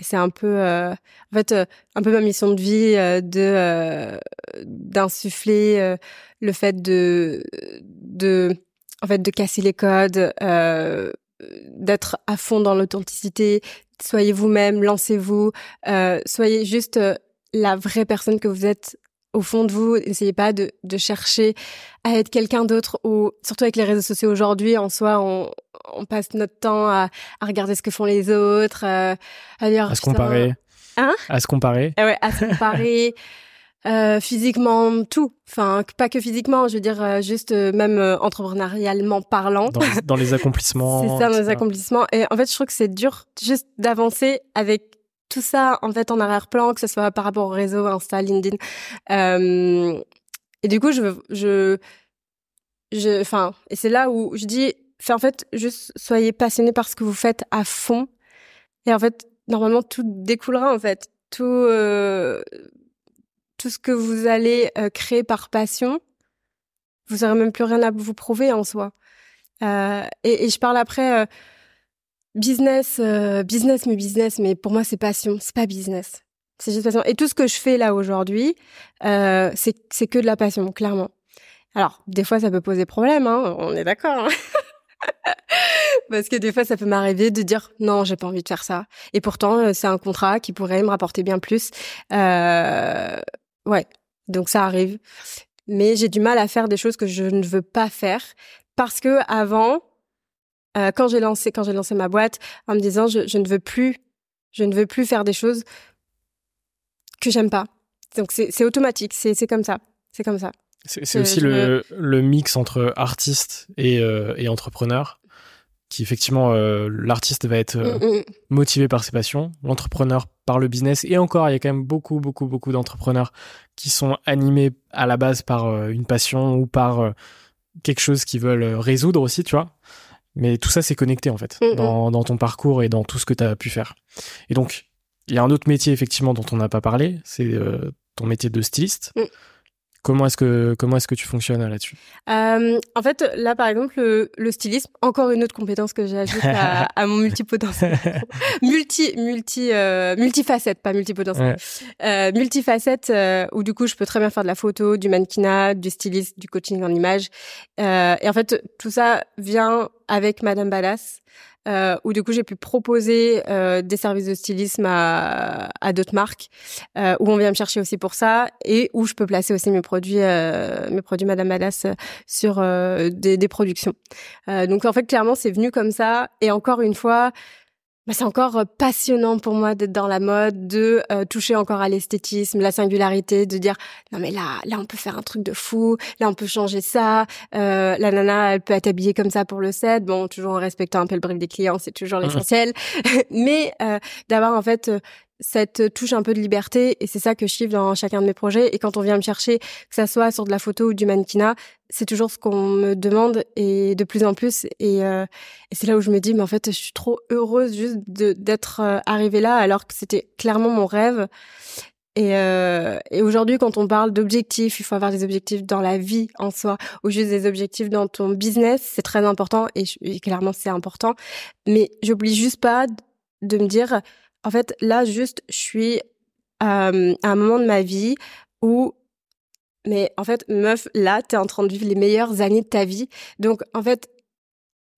c'est un peu euh, en fait euh, un peu ma mission de vie euh, de d'insuffler le fait de de en fait de casser les codes d'être à fond dans l'authenticité. Soyez vous-même lancez-vous soyez juste la vraie personne que vous êtes au fond de vous, n'essayez pas de, de chercher à être quelqu'un d'autre ou surtout avec les réseaux sociaux aujourd'hui, en soi, on, on passe notre temps à, à, regarder ce que font les autres, euh, à dire à se comparer, hein, à se comparer, ah ouais, à se comparer. Euh, physiquement, tout. Enfin, pas que physiquement, je veux dire euh, juste euh, même euh, entrepreneurialement parlant. Dans, dans les accomplissements. c'est ça, dans les accomplissements. Et en fait, je trouve que c'est dur juste d'avancer avec tout ça en fait en arrière-plan, que ce soit par rapport au réseau, Insta, LinkedIn. Euh, et du coup, je, je, je, enfin, et c'est là où je dis, en fait, juste soyez passionné par ce que vous faites à fond. Et en fait, normalement, tout découlera en fait, tout, euh, tout ce que vous allez euh, créer par passion, vous aurez même plus rien à vous prouver en soi. Euh, et, je parle après business, euh, business, mais business, mais pour moi c'est passion, c'est pas business, c'est juste passion. Et tout ce que je fais là aujourd'hui, euh, c'est que de la passion, clairement. Alors des fois ça peut poser problème, hein, on est d'accord. Hein Parce que des fois, ça peut m'arriver de dire non, j'ai pas envie de faire ça. Et pourtant, euh, c'est un contrat qui pourrait me rapporter bien plus. Euh, ouais, donc ça arrive. Mais j'ai du mal à faire des choses que je ne veux pas faire parce que avant, euh, quand j'ai lancé quand j'ai lancé ma boîte en me disant je, je, ne veux plus je ne veux plus faire des choses que j'aime pas. Donc c'est automatique, c'est c'est comme ça, c'est comme ça. C'est aussi le, le mix entre artiste et, euh, et entrepreneur qui effectivement euh, l'artiste va être euh, mm, mm. motivé par ses passions, l'entrepreneur par le business et encore il y a quand même beaucoup beaucoup beaucoup d'entrepreneurs qui sont animés à la base par une passion ou par quelque chose qu'ils veulent résoudre aussi, tu vois. Mais tout ça, c'est connecté en fait, mm, dans, dans, ton parcours et dans tout ce que tu as pu faire. Et donc, il y a un autre métier effectivement dont on n'a pas parlé, c'est ton métier de styliste. Mm. Comment est-ce que comment est-ce que tu fonctionnes là-dessus? Euh, En fait, là par exemple, le, stylisme, encore une autre compétence que j'ajoute à, à mon multipotentiel, multi multi euh, multifacette, pas multipotentiel, euh, multifacette euh, où du coup je peux très bien faire de la photo, du mannequinat, du stylisme, du coaching en image. Euh, et en fait, tout ça vient avec Madame Ballas euh, où du coup j'ai pu proposer euh, des services de stylisme à, à d'autres marques, euh, où on vient me chercher aussi pour ça, et où je peux placer aussi mes produits, euh, mes produits Madame Madas sur euh, des, des, productions. Euh, donc en fait clairement c'est venu comme ça, et encore une fois, bah, c'est encore euh, passionnant pour moi d'être dans la mode, de euh, toucher encore à l'esthétisme, la singularité, de dire non mais là, là on peut faire un truc de fou, là on peut changer ça, euh, la nana elle peut être habillée comme ça pour le set, bon toujours en respectant un peu le brief des clients, c'est toujours mmh. l'essentiel, mais euh, d'avoir en fait cette touche un peu de liberté et c'est ça que je kiffe dans chacun de mes projets. Et quand on vient me chercher que ça soit sur de la photo ou du mannequinat c'est toujours ce qu'on me demande et de plus en plus. Et, euh, et c'est là où je me dis mais en fait je suis trop heureuse juste d'être euh, arrivée là alors que c'était clairement mon rêve. Et, euh, et aujourd'hui quand on parle d'objectifs il faut avoir des objectifs dans la vie en soi ou juste des objectifs dans ton business c'est très important et, et clairement c'est important. Mais j'oublie juste pas de me dire en fait, là, juste, je suis euh, à un moment de ma vie où mais en fait, meuf, là, t'es en train de vivre les meilleures années de ta vie. Donc, en fait,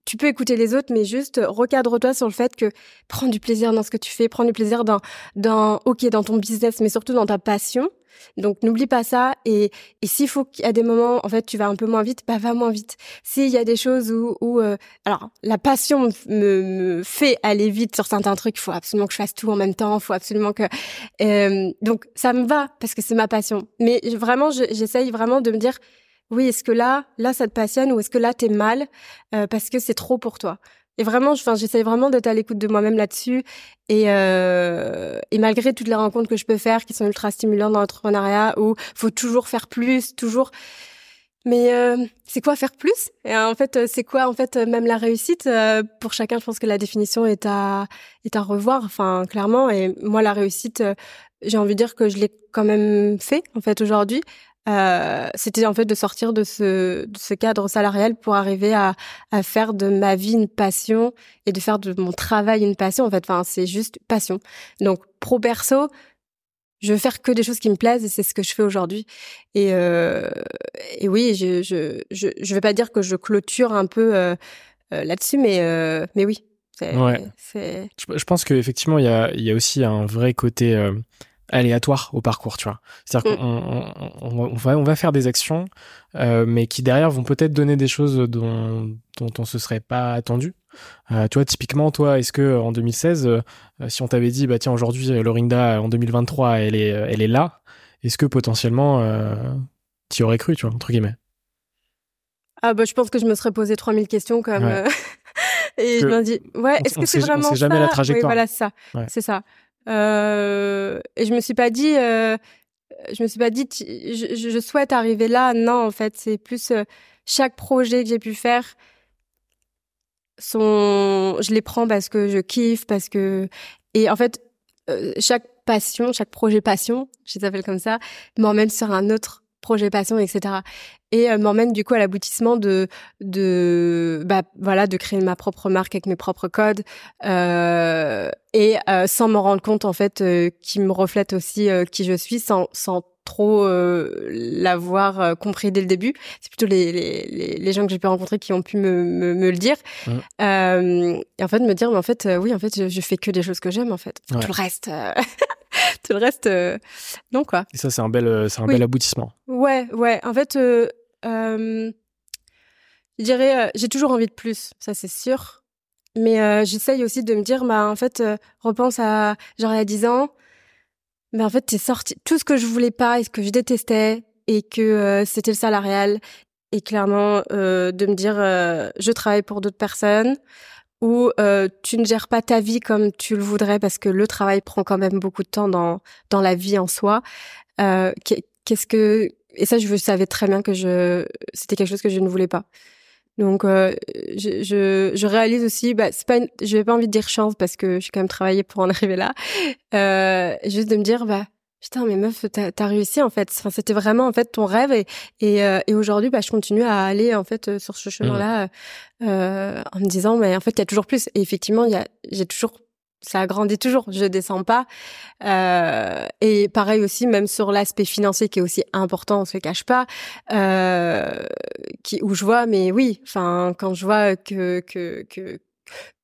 tu peux écouter les autres, mais juste recadre-toi sur le fait que prends du plaisir dans ce que tu fais, prends du plaisir dans, dans, ok, dans ton business, mais surtout dans ta passion. Donc n'oublie pas ça et, et s'il faut qu'il y a des moments en fait tu vas un peu moins vite, bah va moins vite. S'il y a des choses où, où euh, alors la passion me, me, fait aller vite sur certains trucs, il faut absolument que je fasse tout en même temps, il faut absolument que euh, donc ça me va parce que c'est ma passion. Mais vraiment j'essaye vraiment de me dire oui, est-ce que là, là, ça te passionne ou est-ce que là, t'es mal euh, parce que c'est trop pour toi? Et vraiment, j'essaie vraiment d'être à l'écoute de moi-même là-dessus. Et, euh, et malgré toutes les rencontres que je peux faire, qui sont ultra stimulantes dans l'entrepreneuriat, où faut toujours faire plus, toujours. Mais euh, c'est quoi faire plus? Et en fait, c'est quoi en fait même la réussite euh, Pour chacun, je pense que la définition est à est à revoir. Enfin, clairement. Et moi, la réussite, euh, j'ai envie de dire que je l'ai quand même fait en fait aujourd'hui. Euh, c'était en fait de sortir de ce, de ce cadre salarial pour arriver à, à faire de ma vie une passion et de faire de mon travail une passion. En fait, enfin, c'est juste passion. Donc, pro perso, je veux faire que des choses qui me plaisent et c'est ce que je fais aujourd'hui. Et, euh, et oui, je, je, je, je vais pas dire que je clôture un peu euh, euh là-dessus, mais, euh, mais oui. Ouais. Je, je pense qu'effectivement, il y a, il y a aussi un vrai côté euh, aléatoire au parcours, tu vois. C'est-à-dire mm. qu'on on, on, va, on va faire des actions, euh, mais qui derrière vont peut-être donner des choses dont, dont on se serait pas attendu. Euh, tu vois, typiquement, toi, est-ce que en 2016, euh, si on t'avait dit, bah tiens, aujourd'hui, Lorinda, en 2023, elle est, elle est là, est-ce que potentiellement, euh, tu aurais cru, tu vois, entre guillemets? Ah bah, je pense que je me serais posé 3000 questions comme... Euh, et je me dis, ouais, est-ce que c'est vraiment on jamais la? Trajectoire. Oui, voilà, c'est ça. C'est ça. Euh, et je me suis pas dit, euh, je me suis pas dit, je, je, souhaite arriver là. Non, en fait, c'est plus euh, chaque projet que j'ai pu faire. Sont, je les prends parce que je kiffe, parce que et en fait, euh, chaque passion, chaque projet passion, je les appelle comme ça, m'emmène sur un autre projet passion, etc. Et euh, m'emmène du coup à l'aboutissement de de bah voilà de créer ma propre marque avec mes propres codes euh, et euh, sans m'en rendre compte en fait qui me reflète aussi qui je suis sans sans trop l'avoir compris dès le début. C'est plutôt les, les, les, gens que j'ai pu rencontrer qui ont pu me, me, me le dire. Mmh. et en fait, me dire, mais en fait, oui, en fait, je, je fais que des choses que j'aime, en fait. Tout le reste, tout le reste, euh, non quoi. Et ça, c'est un bel, euh, c'est un bel aboutissement. Ouais, ouais. En fait, euh, euh je dirais, j'ai toujours envie de plus, ça c'est sûr. Mais j'essaye aussi de me dire, bah en fait, repense à genre il y a 10 ans, mais en fait, t'es sorti tout ce que je voulais pas et ce que je détestais et que c'était le salarial et clairement de me dire, je travaille pour d'autres personnes où euh, tu ne gères pas ta vie comme tu le voudrais parce que le travail prend quand même beaucoup de temps dans dans la vie en soi. Euh, Qu'est-ce que et ça je savais très bien que je c'était quelque chose que je ne voulais pas. Donc euh, je, je, je réalise aussi bah c'est pas une, je vais pas envie de dire chance parce que j'ai quand même travaillé pour en arriver là. Euh, juste de me dire bah putain mais meuf t'as as réussi en fait. Enfin c'était vraiment en fait ton rêve et et, euh, et aujourd'hui bah je continue à aller en fait euh, sur ce chemin là mmh. euh, en me disant mais en fait il y a toujours plus. Et effectivement il y a j'ai toujours ça a grandi toujours. Je descends pas. Euh, et pareil aussi même sur l'aspect financier qui est aussi important on se cache pas euh, qui où je vois mais oui enfin quand je vois que que que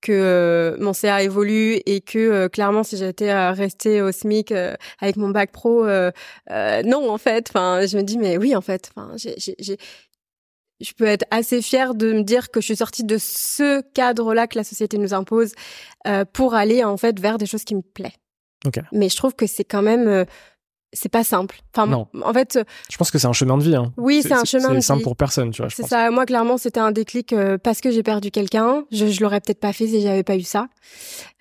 que euh, mon CA évolue et que euh, clairement si j'étais restée au SMIC euh, avec mon bac pro non en fait enfin je me dis mais oui en fait enfin j'ai je peux être assez fière de me dire que je suis sortie de ce cadre-là que la société nous impose pour aller en fait vers des choses qui me plaisent. Okay. Mais je trouve que c'est quand même c'est pas simple. Enfin, non. en fait, je pense que c'est un chemin de vie. Hein. Oui, c'est un chemin de vie. C'est simple pour personne, tu vois. C'est ça. Moi, clairement, c'était un déclic euh, parce que j'ai perdu quelqu'un. Je, je l'aurais peut-être pas fait si j'avais pas eu ça.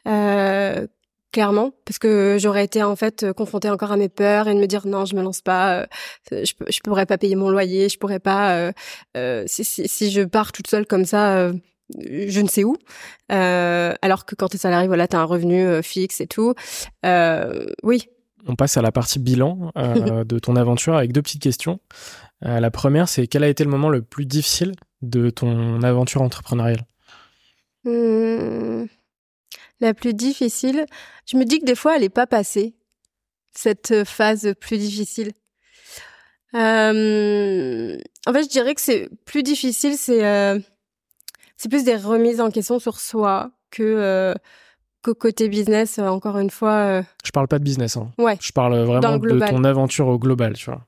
Euh, clairement, parce que j'aurais été en fait confrontée encore à mes peurs et de me dire non, je me lance pas. Euh, je, je pourrais pas payer mon loyer. Je pourrais pas. Euh, si, si, si, je pars toute seule comme ça je ne sais où. Euh, alors que quand tu es salarié, voilà, tu as un revenu fixe et tout. Euh, oui, on passe à la partie bilan euh, de ton aventure avec deux petites questions. Euh, la première, c'est quel a été le moment le plus difficile de ton aventure entrepreneuriale? Mmh. La plus difficile, je me dis que des fois, elle n'est pas passée, cette phase plus difficile. Euh, en fait, je dirais que c'est plus difficile, c'est c'est plus des remises en question sur soi que côté business, euh, encore une fois. Euh, je parle pas de business. Hein. Ouais. Je parle vraiment de ton aventure au global, tu vois.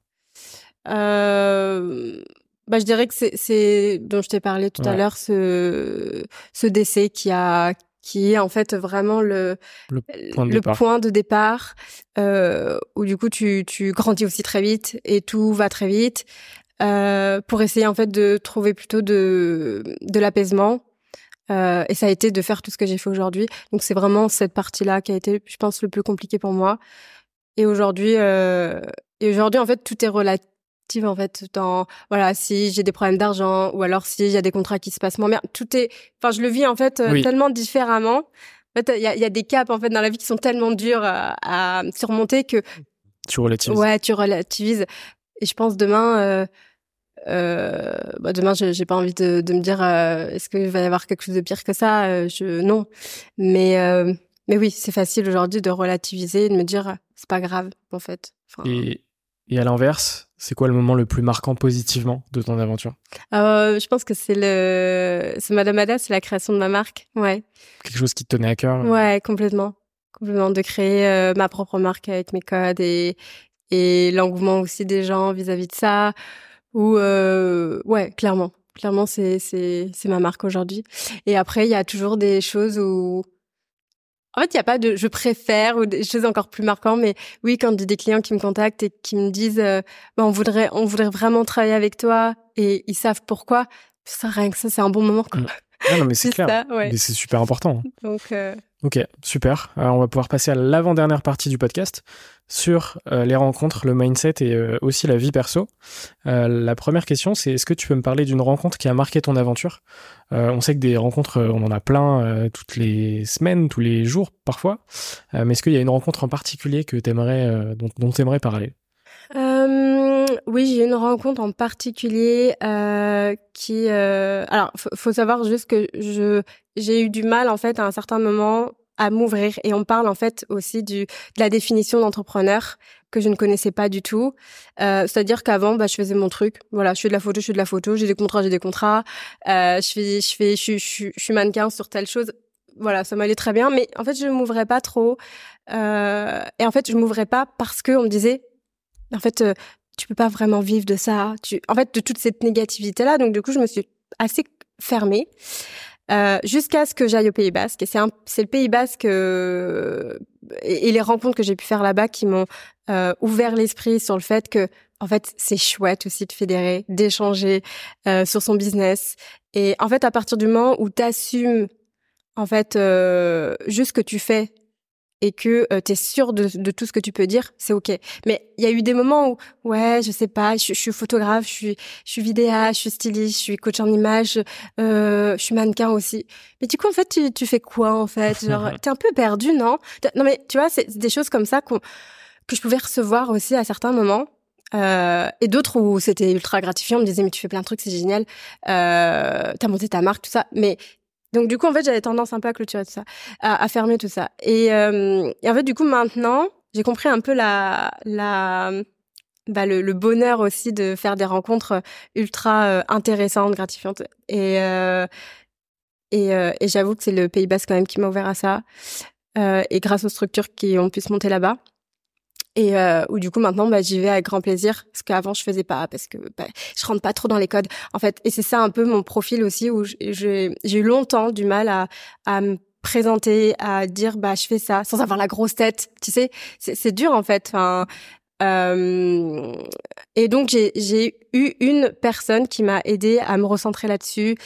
Euh... Bah, je dirais que c'est dont je t'ai parlé tout à l'heure, ce, ce décès qui a qui est en fait vraiment le, le point de départ, point de départ euh, où du coup tu, tu grandis aussi très vite et tout va très vite euh, pour essayer en fait de trouver plutôt de, de l'apaisement euh, et ça a été de faire tout ce que j'ai fait aujourd'hui. Donc c'est vraiment cette partie-là qui a été, je pense, le plus compliqué pour moi. Et aujourd'hui, euh, et aujourd'hui, en fait, tout est relatif. En fait, dans voilà, si j'ai des problèmes d'argent ou alors s'il y a des contrats qui se passent moins bien, tout est. Enfin, je le vis en fait euh, tellement différemment. En fait, il y a, y a, des caps en fait dans la vie qui sont tellement durs à, à surmonter que tu relativises. Ouais, tu relativises. Et je pense demain. Euh, bah demain j'ai pas envie de, de me dire euh, est-ce qu'il va y avoir quelque chose de pire que ça? Euh, je non. Mais euh, mais oui c'est facile aujourd'hui de relativiser de me dire c'est pas grave en fait. Et, et à l'inverse c'est quoi le moment le plus marquant positivement de ton aventure? Je pense que c'est le c'est Madame Ada c'est la création de ma marque. Ouais. Quelque chose qui te tenait à cœur? Ouais complètement. Complètement de créer ma propre marque avec mes codes et et l'engouement aussi des gens vis-à-vis -vis de ça ou euh, ouais, clairement, clairement c'est c'est c'est ma marque aujourd'hui. Et après il y a toujours des choses où en fait, il y a pas de je préfère ou des choses encore plus marquantes, mais oui, quand des clients qui me contactent et qui me disent euh, bah, on voudrait on voudrait vraiment travailler avec toi et ils savent pourquoi, ça rien que ça, c'est un bon moment. Quoi. Mm. non, mais c'est clair. Mais c'est super important. Donc euh... Ok, super. Alors on va pouvoir passer à l'avant-dernière partie du podcast sur euh, les rencontres, le mindset et euh, aussi la vie perso. La première question, c'est est-ce que tu peux me parler d'une rencontre qui a marqué ton aventure? On sait que des rencontres, on en a plein toutes les semaines, tous les jours parfois. mais est-ce qu'il y a une rencontre en particulier que t'aimerais, dont, dont tu aimerais parler oui, j'ai une rencontre en particulier qui. Alors, faut, faut savoir juste que je j'ai eu du mal en fait à un certain moment à m'ouvrir et on parle en fait aussi du de la définition d'entrepreneur que je ne connaissais pas du tout. Euh, C'est-à-dire qu'avant, bah, je faisais mon truc. Voilà, je fais de la photo, je fais de la photo, j'ai des contrats, j'ai des contrats. Euh, je fais, je fais, je, je, je, suis mannequin sur telle chose. Voilà, ça m'allait très bien, mais en fait, je m'ouvrais pas trop. Euh, et en fait, je m'ouvrais pas parce que on me disait, en fait, euh, tu peux pas vraiment vivre de ça. Tu, en fait, de toute cette négativité là. Donc du coup, je me suis assez fermée. Euh, jusqu'à ce que j'aille au Pays Basque. Et c'est, c'est le Pays Basque euh, et, les rencontres que j'ai pu faire là-bas qui m'ont euh, ouvert l'esprit sur le fait que, en fait, c'est chouette aussi de fédérer, d'échanger euh, sur son business. Et en fait, à partir du moment où tu assumes, en fait, juste ce que tu fais et que euh, tu es sûr de, de, tout ce que tu peux dire, c'est OK. Mais il y a eu des moments où, ouais, je sais pas, je, je suis photographe, je suis, je suis vidéaste, je suis styliste, je suis coach en image, euh, je suis mannequin aussi. Mais du coup, en fait, tu, tu fais quoi, en fait? Genre, t'es un peu perdu, non? Non, mais tu vois, c'est des choses comme ça qu'on que je pouvais recevoir aussi à certains moments. Euh, et d'autres où c'était ultra gratifiant, on me disait mais tu fais plein de trucs, c'est génial, euh, t'as monté ta marque, tout ça. Mais donc du coup en fait j'avais tendance un peu à clôturer tout ça, à, à fermer tout ça. Et, euh, et, en fait du coup maintenant j'ai compris un peu la la bah, le, le, bonheur aussi de faire des rencontres ultra euh, intéressantes, gratifiantes. Et euh, et, euh, et j'avoue que c'est le Pays Basque quand même qui m'a ouvert à ça. et grâce aux structures qui ont pu se monter là-bas et euh, où du coup maintenant bah, j'y vais avec grand plaisir. Parce qu'avant je faisais pas parce que bah, je rentre pas trop dans les codes. En fait et c'est ça un peu mon profil aussi où j'ai eu longtemps du mal à, à me présenter à dire bah je fais ça sans avoir la grosse tête tu sais. C'est dur en fait. Enfin euh, et donc j'ai eu une personne qui m'a aidé à me recentrer là-dessus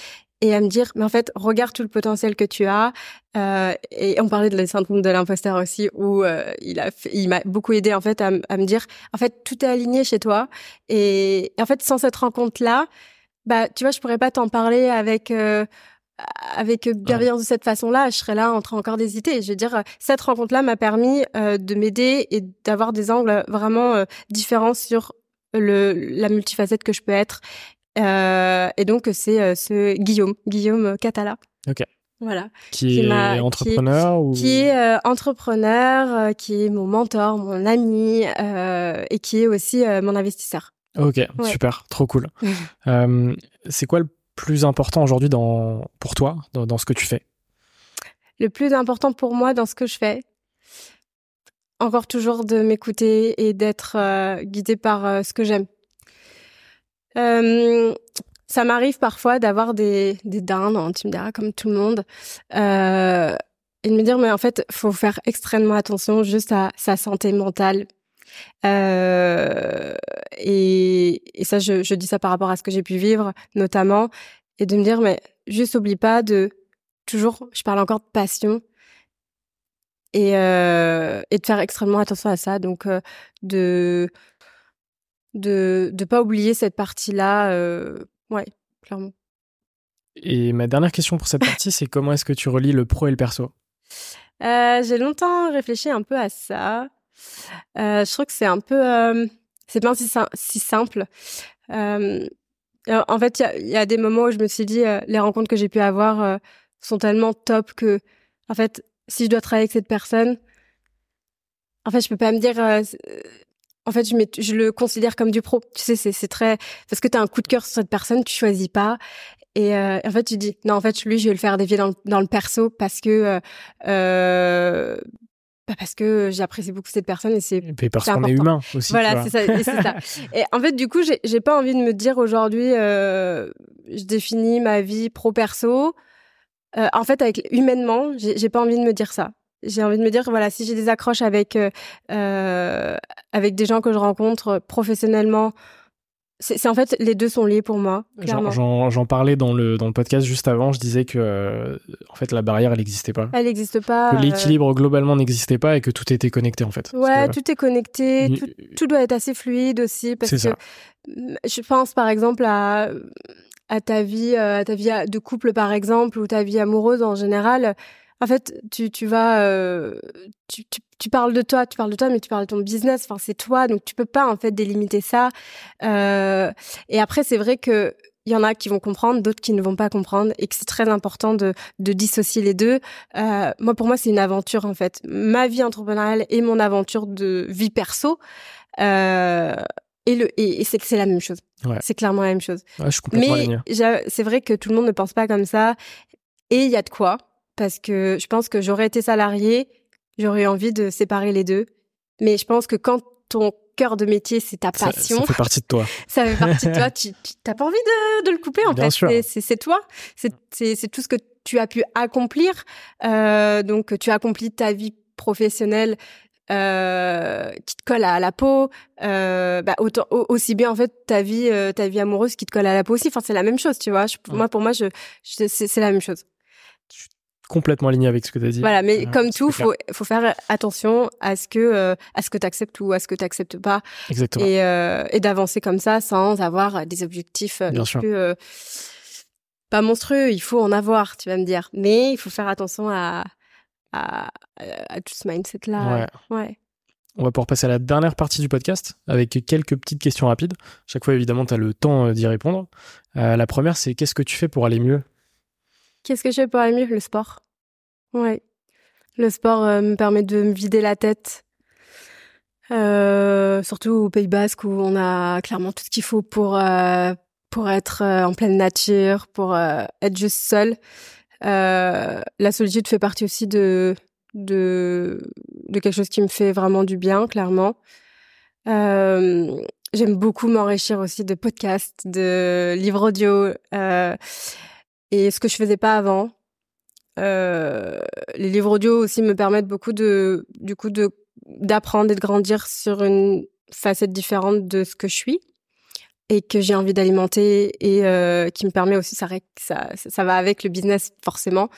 et à me dire mais en fait regarde tout le potentiel que tu as euh, et on parlait de le syndrome de l'imposteur aussi où euh, il a il m'a beaucoup aidé en fait à, à, me dire en fait tout est aligné chez toi et, en fait sans cette rencontre là bah tu vois je pourrais pas t'en parler avec euh, avec bienveillance de cette façon-là, je serais là en train encore d'hésiter. Je veux dire, cette rencontre-là m'a permis euh, de m'aider et d'avoir des angles vraiment différents sur le, la multifacette que je peux être. euh, et donc c'est euh, ce Guillaume, Guillaume Catala. Ok. Voilà. Qui, est entrepreneur qui, ou... qui est euh, entrepreneur, qui est mon mentor, mon ami et qui est aussi mon investisseur. Ok, super, trop cool. c'est quoi le plus important aujourd'hui dans pour toi dans, dans, ce que tu fais? Le plus important pour moi dans ce que je fais, encore toujours de m'écouter et d'être guidé par ce que j'aime. Euh, ça m'arrive parfois d'avoir des, des dindes, hein, tu me comme tout le monde, euh, et de me dire, mais en fait, faut faire extrêmement attention juste à sa santé mentale. Euh, et, et, ça, je, je, dis ça par rapport à ce que j'ai pu vivre, notamment, et de me dire, mais juste oublie pas de toujours, je parle encore de passion, et, euh, et de faire extrêmement attention à ça. Donc, euh, de de ne pas oublier cette partie-là. Euh, ouais, clairement. Et ma dernière question pour cette partie, c'est comment est-ce que tu relis le pro et le perso? Euh, J'ai longtemps réfléchi un peu à ça. Euh, je trouve que c'est un peu... Euh, c'est pas si, si simple. Euh, en fait, il y, y a, des moments où je me suis dit, euh, les rencontres que j'ai pu avoir sont tellement top que, en fait, si je dois travailler avec cette personne, en fait, je peux pas me dire en fait, je, je, le considère comme du pro. Tu sais, c'est très parce que tu as un coup de cœur sur cette personne, tu choisis pas. Et euh, en fait, tu dis non, en fait, lui, je vais le faire dévier dans le, dans le perso parce que euh, euh bah parce que j'apprécie beaucoup cette personne et c'est parce qu'on est humain aussi. Voilà, c'est ça, ça. Et en fait, du coup, j'ai pas envie de me dire aujourd'hui, euh, je définis ma vie pro perso. Euh, en fait, avec humainement, j'ai pas envie de me dire ça j'ai envie de me dire voilà si j'ai des accroches avec euh, euh avec des gens que je rencontre professionnellement c'est en fait les deux sont liés pour moi j'en parlais dans le dans le podcast juste avant je disais que euh, en fait la barrière elle n'existait pas. Elle n'existe pas que l'équilibre globalement n'existait pas et que tout était connecté en fait. Ouais tout est connecté tout, tout, doit être assez fluide aussi parce que ça. je pense par exemple à à ta vie à ta vie de couple par exemple ou ta vie amoureuse en général en fait, tu, tu vas, euh, tu, tu, tu, parles de toi, tu parles de toi, mais tu parles de ton business. Enfin, c'est toi, donc tu peux pas en fait délimiter ça. Euh, et après, c'est vrai que il y en a qui vont comprendre, d'autres qui ne vont pas comprendre, et que c'est très important de, de dissocier les deux. Euh, moi, pour moi, c'est une aventure en fait. Ma vie entrepreneuriale et mon aventure de vie perso. Euh, et le et, c'est c'est la même chose. Ouais. C'est clairement la même chose. Ouais, je Mais c'est vrai que tout le monde ne pense pas comme ça. Et il y a de quoi parce que je pense que j'aurais été salarié, j'aurais envie de séparer les deux. Mais je pense que quand ton cœur de métier, c'est ta passion. Ça, fait partie de toi. ça fait partie de toi. Tu n'as pas envie de, de, le couper, en Bien fait. C'est toi. C'est tout ce que tu as pu accomplir. Euh, donc, tu as accompli ta vie professionnelle euh, qui te colle à la peau. Euh, bah, autant, aussi bien, en fait, ta vie, euh, ta vie amoureuse qui te colle à la peau aussi. Enfin, c'est la même chose, tu vois. Moi, pour moi, je, je c'est la même chose complètement aligné avec ce que tu as dit. Voilà, mais comme tout, faut faut faire attention à ce que euh, à ce que tu acceptes ou à ce que tu acceptes pas. Exactement. Et, euh, et d'avancer comme ça sans avoir des objectifs euh, non plus pas monstrueux, il faut en avoir, tu vas me dire. Mais il faut faire attention à à, à tout ce mindset là. Ouais. ouais. On va pouvoir passer à la dernière partie du podcast avec quelques petites questions rapides. Chaque fois, évidemment, tu as le temps euh, d'y répondre. Euh, la première, c'est qu'est-ce que tu fais pour aller mieux? Qu'est-ce que je fais pour aller mieux Le sport. Ouais. Le sport euh, me permet de me vider la tête. surtout au Pays Basque où on a clairement tout ce qu'il faut pour, pour être en pleine nature, pour être juste seul. la solitude fait partie aussi de, de, quelque chose qui me fait vraiment du bien, clairement. Euh, J'aime beaucoup m'enrichir aussi de podcasts, de livres audio euh, et ce que je faisais pas avant. Euh, les livres audio aussi me permettent beaucoup de, du coup, d'apprendre et de grandir sur une facette différente de ce que je suis et que j'ai envie d'alimenter et euh, qui me permet aussi ça, va avec le business forcément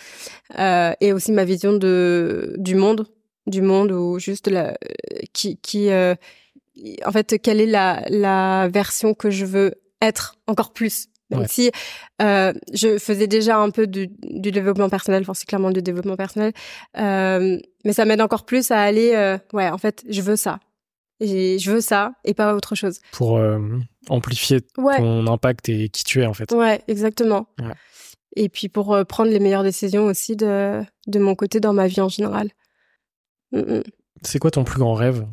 euh, et aussi ma vision de du monde du monde ou juste la qui en fait quelle est la version que je veux être encore plus même si euh, je faisais déjà un peu du, du développement personnel, enfin c'est clairement du développement personnel, euh, mais ça m'aide encore plus à aller, euh, ouais, en fait, je veux ça, et je veux ça et pas autre chose. Pour amplifier ton impact et qui tu es en fait. Ouais, exactement. Et puis pour prendre les meilleures décisions aussi de, de mon côté dans ma vie en général. Mm, mm. C'est quoi ton plus grand rêve?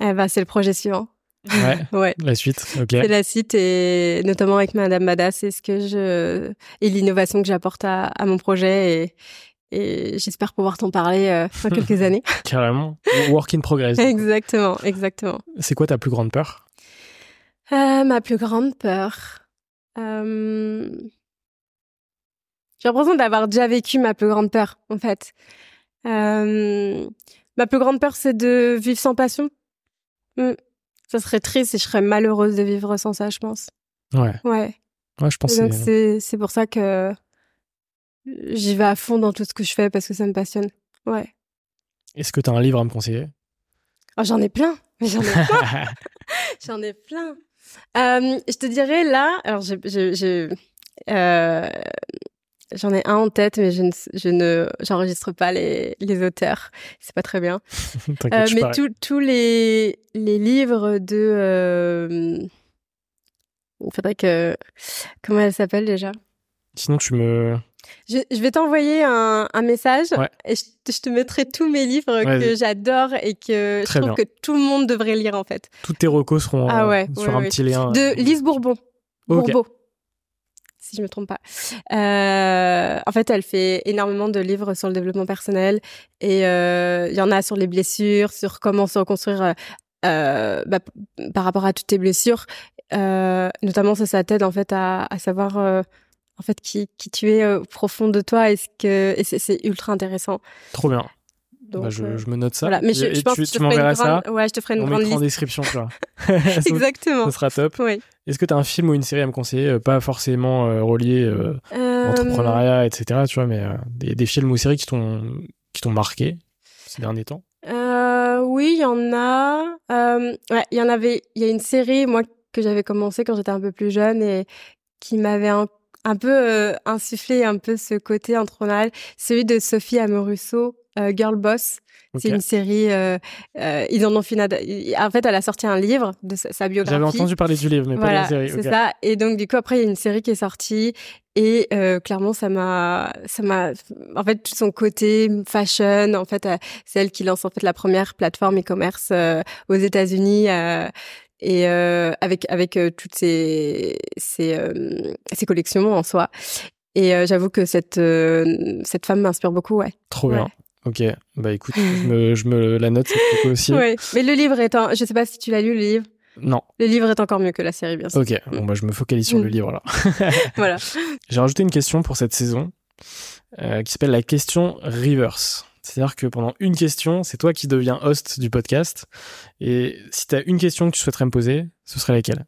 Eh ben, c'est le projet suivant. Ouais. ouais. La suite. Ok. C'est la suite et notamment avec Madame Mada, c'est ce que je et l'innovation que j'apporte à, à, mon projet et, et j'espère pouvoir t'en parler euh, dans quelques années. Carrément. Work in progress. exactement, exactement. C'est quoi ta plus grande peur? Euh, Ma plus grande peur. Euh... J'ai l'impression d'avoir déjà vécu ma plus grande peur, en fait. Euh... Ma plus grande peur, c'est de vivre sans passion. Mm. Ça serait triste et je serais malheureuse de vivre sans ça, je pense. Ouais. Ouais. Ouais, je pense. Donc c'est pour ça que j'y vais à fond dans tout ce que je fais parce que ça me passionne. Ouais. Est-ce que tu as un livre à me conseiller? Oh, J'en ai plein. J'en ai plein. j'en ai plein. Euh, je te dirais là, alors j'ai, euh, j'en ai un en tête, mais je ne, je ne, j'enregistre pas les, les auteurs. C'est pas très bien. euh, mais tous les, les livres de, euh, il faudrait que, comment elle s'appelle déjà? Sinon, tu me, je, je vais t'envoyer un, un, message et je, je, te mettrai tous mes livres que j'adore et que je trouve que tout le monde devrait lire en fait. Tous tes recos seront ah ouais, sur un petit lien. De Lise Bourbon. Bourbeau. Je me trompe pas. Euh, en fait, elle fait énormément de livres sur le développement personnel et euh, il y en a sur les blessures, sur comment se reconstruire euh, bah, par rapport à toutes tes blessures. Notamment, ça, ça t'aide en fait à, savoir en fait qui, tu es au profond de toi et, ce que, et c'est ultra intéressant. Trop bien. Donc, bah, je, euh, je, me note ça. Voilà. Mais je, je pense tu, que tu m'enverras ça. Ouais, je te ferai une On grande liste. en description, quoi. Exactement. Ça sera top. Oui. Est-ce que tu as un film ou une série à me conseiller euh, Pas forcément euh, relié euh, entrepreneuriat, etc. Tu vois, mais des, des, films ou séries qui t'ont qui t'ont marqué ces derniers temps? Oui, il y en a. ouais, il y en avait. Il y a une série, moi, que j'avais commencé quand j'étais un peu plus jeune et qui m'avait un un peu euh, insuffler un peu ce côté entrepreneurial, celui de Sophie Amoruso, euh, Girl Boss. C'est une série. Euh, euh, ils en ont fait. En fait, elle a sorti un livre de sa, biographie. J'avais entendu parler du livre, mais voilà, pas de la série. C'est ça. Et donc, du coup, après, il y a une série qui est sortie. Et euh, clairement, ça m'a, ça m'a, en fait, tout son côté fashion. En fait, c'est elle qui lance en fait la première plateforme e-commerce aux États-Unis et euh, avec avec euh, toutes ces ces, euh, ces collections en soi. Et j'avoue que cette cette femme m'inspire beaucoup, ouais. Trop bien. Ok, bah écoute, je me, je me la note cette aussi. Ouais, mais le livre est un... Je sais pas si tu l'as lu, le livre. Non. Le livre est encore mieux que la série, bien sûr. Ok, bon bah je me focalise sur le mm. livre là. voilà. J'ai rajouté une question pour cette saison euh, qui s'appelle la question reverse. C'est-à-dire que pendant une question, c'est toi qui deviens host du podcast. Et si tu as une question que tu souhaiterais me poser, ce serait laquelle?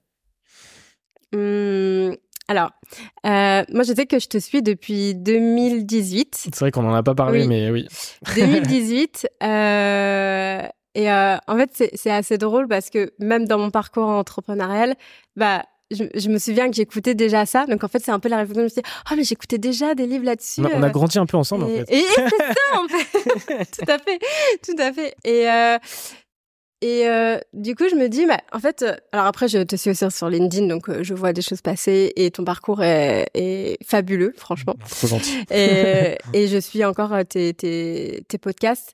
Hum, Alors, euh, moi je sais que je te suis depuis 2018. C'est vrai qu'on n'en a pas parlé, mais oui. 2018. euh, et euh, en fait, c'est assez drôle parce que même dans mon parcours entrepreneurial, bah, je, me souviens que j'écoutais déjà ça. Donc en fait, c'est un peu la réflexion. Je me suis dit, oh, mais j'écoutais déjà des livres là-dessus. On a, grandi un peu ensemble, et, en fait. Et, c'est ça, en fait. tout à fait. Tout à fait. Et, euh, et euh, du coup, je me dis, bah, en fait, euh, alors après, je te suis aussi sur LinkedIn, donc euh, je vois des choses passer et ton parcours est, est fabuleux, franchement. Trop gentil. Et, et je suis encore tes, tes, tes podcasts.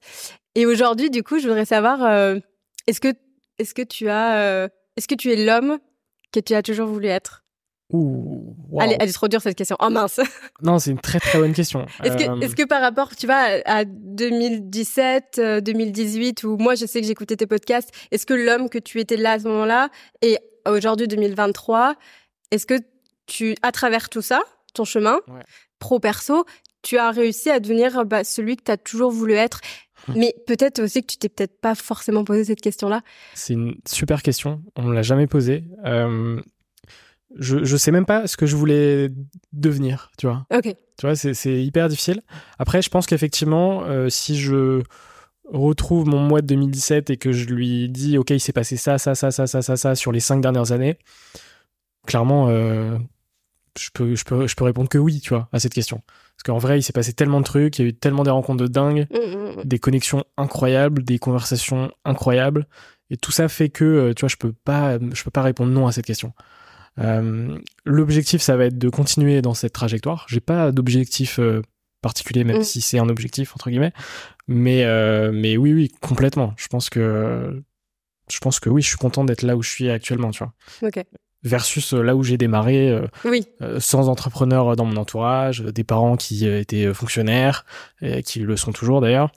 Et aujourd'hui, du coup, je voudrais savoir, est-ce que, est-ce que tu as, est-ce que tu es l'homme que tu as toujours voulu être? Ouh, elle, est, trop dure cette question. Oh mince. non, c'est une très très bonne question. est-ce que, que par rapport, tu vois, à 2017, 2018, où moi je sais que j'écoutais tes podcasts, est-ce que l'homme que tu étais là à ce moment-là et aujourd'hui 2023, est-ce que tu, à travers tout ça, ton chemin pro perso, tu as réussi à devenir bah, celui que tu as toujours voulu être? Hum. mais peut-être aussi que tu t'es peut-être pas forcément posé cette question-là. C'est une super question. On ne l'a jamais posée. Euh, je, je sais même pas ce que je voulais devenir, tu vois. Ok. Tu vois, c'est hyper difficile. Après, je pense qu'effectivement, euh, si je retrouve mon mois de 2017 et que je lui dis, OK, il s'est passé ça, ça, ça, ça, ça, ça, ça sur les cinq dernières années, clairement, euh, je, peux, je, peux, je peux répondre que oui, tu vois, à cette question. Parce qu'en vrai, il s'est passé tellement de trucs, il y a eu tellement des rencontres de dingue, mmh, mmh, mmh. des connexions incroyables, des conversations incroyables. Et tout ça fait que, euh, tu vois, je peux pas, je peux pas répondre non à cette question. Euh, l'objectif, ça va être de continuer dans cette trajectoire. J'ai pas d'objectif euh, particulier, même mm. si c'est un objectif entre guillemets. Mais euh, mais oui, oui, complètement. Je pense que je pense que oui, je suis content d'être là où je suis actuellement, tu vois. Versus là où j'ai démarré, oui. sans entrepreneur dans mon entourage, des parents qui étaient fonctionnaires, et qui le sont toujours d'ailleurs.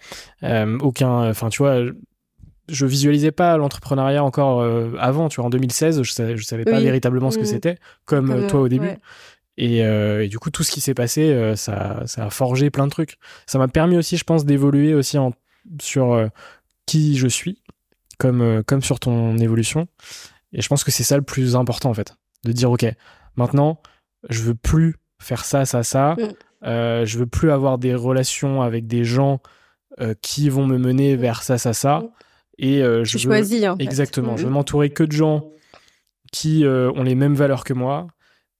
aucun, enfin tu vois, je visualisais pas l'entrepreneuriat encore euh, avant, tu vois, en 2016, je savais, je savais pas véritablement ce que mmh. c'était, comme, euh, toi au début. Et, euh, et, du coup, tout ce qui s'est passé, ça, ça a forgé plein de trucs. Ça m'a permis aussi, je pense, d'évoluer aussi en, sur qui je suis, comme, comme sur ton évolution. Et je pense que c'est ça le plus important, en fait. De dire, OK, maintenant, je veux plus faire ça, ça, ça. Mmh. je veux plus avoir des relations avec des gens qui vont me mener vers ça, ça, ça. Mmh. Et euh, je choisis. Exactement. Je veux mm-hmm. m'entourer que de gens qui euh, ont les mêmes valeurs que moi,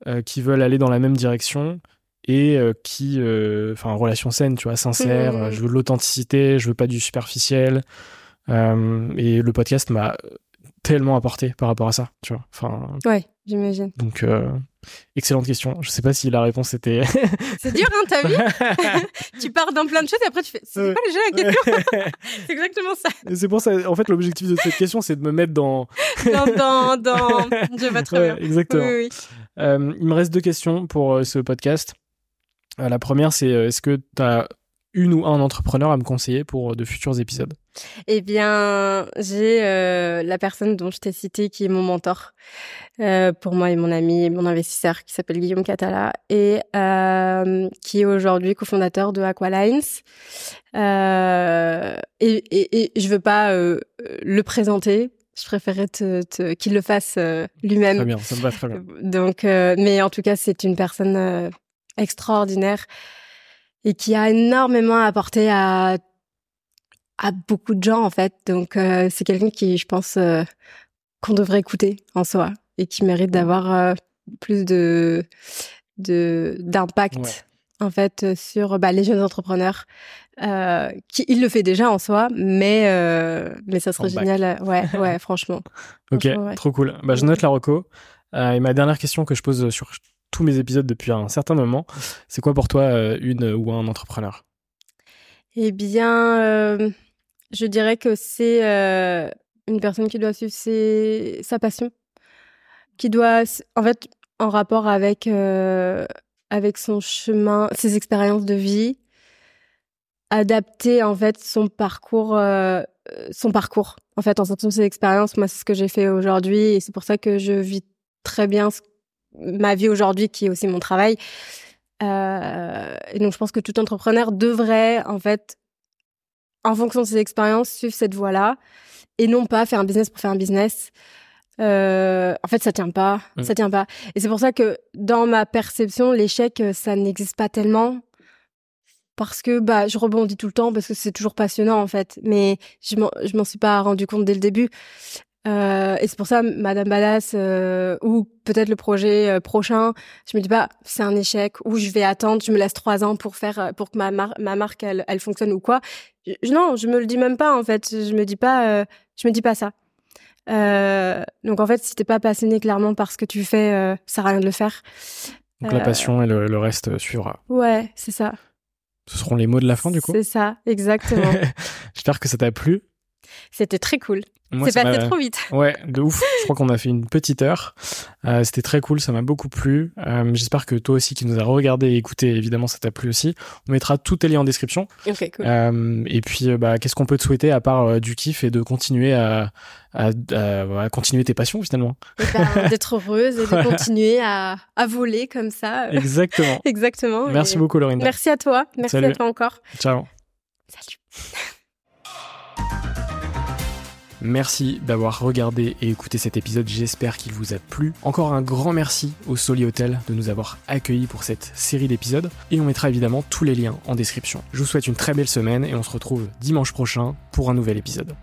euh, qui veulent aller dans la même direction et qui, enfin, relation saine, tu vois, sincère. Mm-hmm. Je veux de l'authenticité, je veux pas du superficiel. et le podcast m'a tellement apporté par rapport à ça, tu vois. Enfin. Ouais, j'imagine. Donc, euh, excellente question. Je sais pas si la réponse était. c'est dur, hein, t'as vu Tu pars dans plein de choses et après tu fais. C'est pas déjà la question C'est exactement ça. C'est pour ça. En fait, l'objectif de cette question, c'est de me mettre dans. dans, dans, dans. Je vais très bien. Exactement. Oui, oui. Euh, il me reste deux questions pour euh, ce podcast. la première, c'est est-ce que tu as une ou un entrepreneur à me conseiller pour de futurs épisodes Eh bien, j'ai euh, la personne dont je t'ai cité qui est mon mentor euh, pour moi et mon ami et mon investisseur qui s'appelle Guillaume Catala et euh, qui est aujourd'hui cofondateur de Aqualines. Euh, et, et, et je veux pas euh, le présenter je préférais te, qu'il le fasse lui-même. Très bien, ça me va très bien. Donc, mais en tout cas, c'est une personne extraordinaire et qui a énormément apporté à à beaucoup de gens en fait. Donc euh, c'est quelqu'un qui, je pense, euh, qu'on devrait écouter en soi et qui mérite d'avoir euh, plus de de d'impact en fait sur bah, les jeunes entrepreneurs. qui il le fait déjà en soi, mais mais ça serait génial. Ouais, ouais, franchement. ok, trop cool. Bah je note la reco. et ma dernière question que je pose sur tous mes épisodes depuis un certain moment. C'est quoi pour toi euh, une ou un entrepreneur? Eh bien, euh, je dirais que c'est euh, une personne qui doit suivre sa passion, qui doit, en fait, en rapport avec avec son chemin, ses expériences de vie, adapter en fait son parcours, son parcours. En fait, en fonction de ses expériences, moi, c'est ce que j'ai fait aujourd'hui, et c'est pour ça que je vis très bien ce ma vie aujourd'hui qui est aussi mon travail. Euh, et donc je pense que tout entrepreneur devrait en fait, en fonction de ses expériences, suivre cette voie-là et non pas faire un business pour faire un business. Euh, en fait, ça tient pas, mmh. ça tient pas. Et c'est pour ça que dans ma perception, l'échec, euh, ça n'existe pas tellement parce que bah je rebondis tout le temps parce que c'est toujours passionnant en fait. Mais je m'en je m'en suis pas rendu compte dès le début. Euh, et c'est pour ça, Madame Badass, euh, ou peut-être le projet euh, prochain, je me dis pas, c'est un échec, ou je vais attendre, je me laisse trois ans pour faire, pour que ma, ma marque, elle, elle, fonctionne ou quoi. Je, non, je me le dis même pas, en fait. Je me dis pas, je me dis pas ça. donc, en fait, si t'es pas passionné clairement par ce que tu fais, ça sert à rien de le faire. Donc, la passion et le, le reste suivra. Ouais, c'est ça. Ce seront les mots de la fin, du coup? C'est ça, exactement. J'espère que ça t'a plu. C'était très cool. C'est passé trop vite. Ouais, de ouf. Je crois qu'on a fait une petite heure. Euh, C'était très cool, ça m'a beaucoup plu. Euh, J'espère que toi aussi qui nous as regardé et écouté, évidemment, ça t'a plu aussi. On mettra tous tes liens en description. Ok, cool. Euh, et puis, bah, qu'est-ce qu'on peut te souhaiter à part du kiff et de continuer à, à, à, à continuer tes passions finalement? Ben, D'être heureuse et de continuer à, à voler comme ça. Exactement. Exactement. Merci et... beaucoup, Lorinda. Merci à toi. Merci Salut. à toi encore. Ciao. Salut. Merci d'avoir regardé et écouté cet épisode, j'espère qu'il vous a plu. Encore un grand merci au Soli Hotel de nous avoir accueillis pour cette série d'épisodes et on mettra évidemment tous les liens en description. Je vous souhaite une très belle semaine et on se retrouve dimanche prochain pour un nouvel épisode.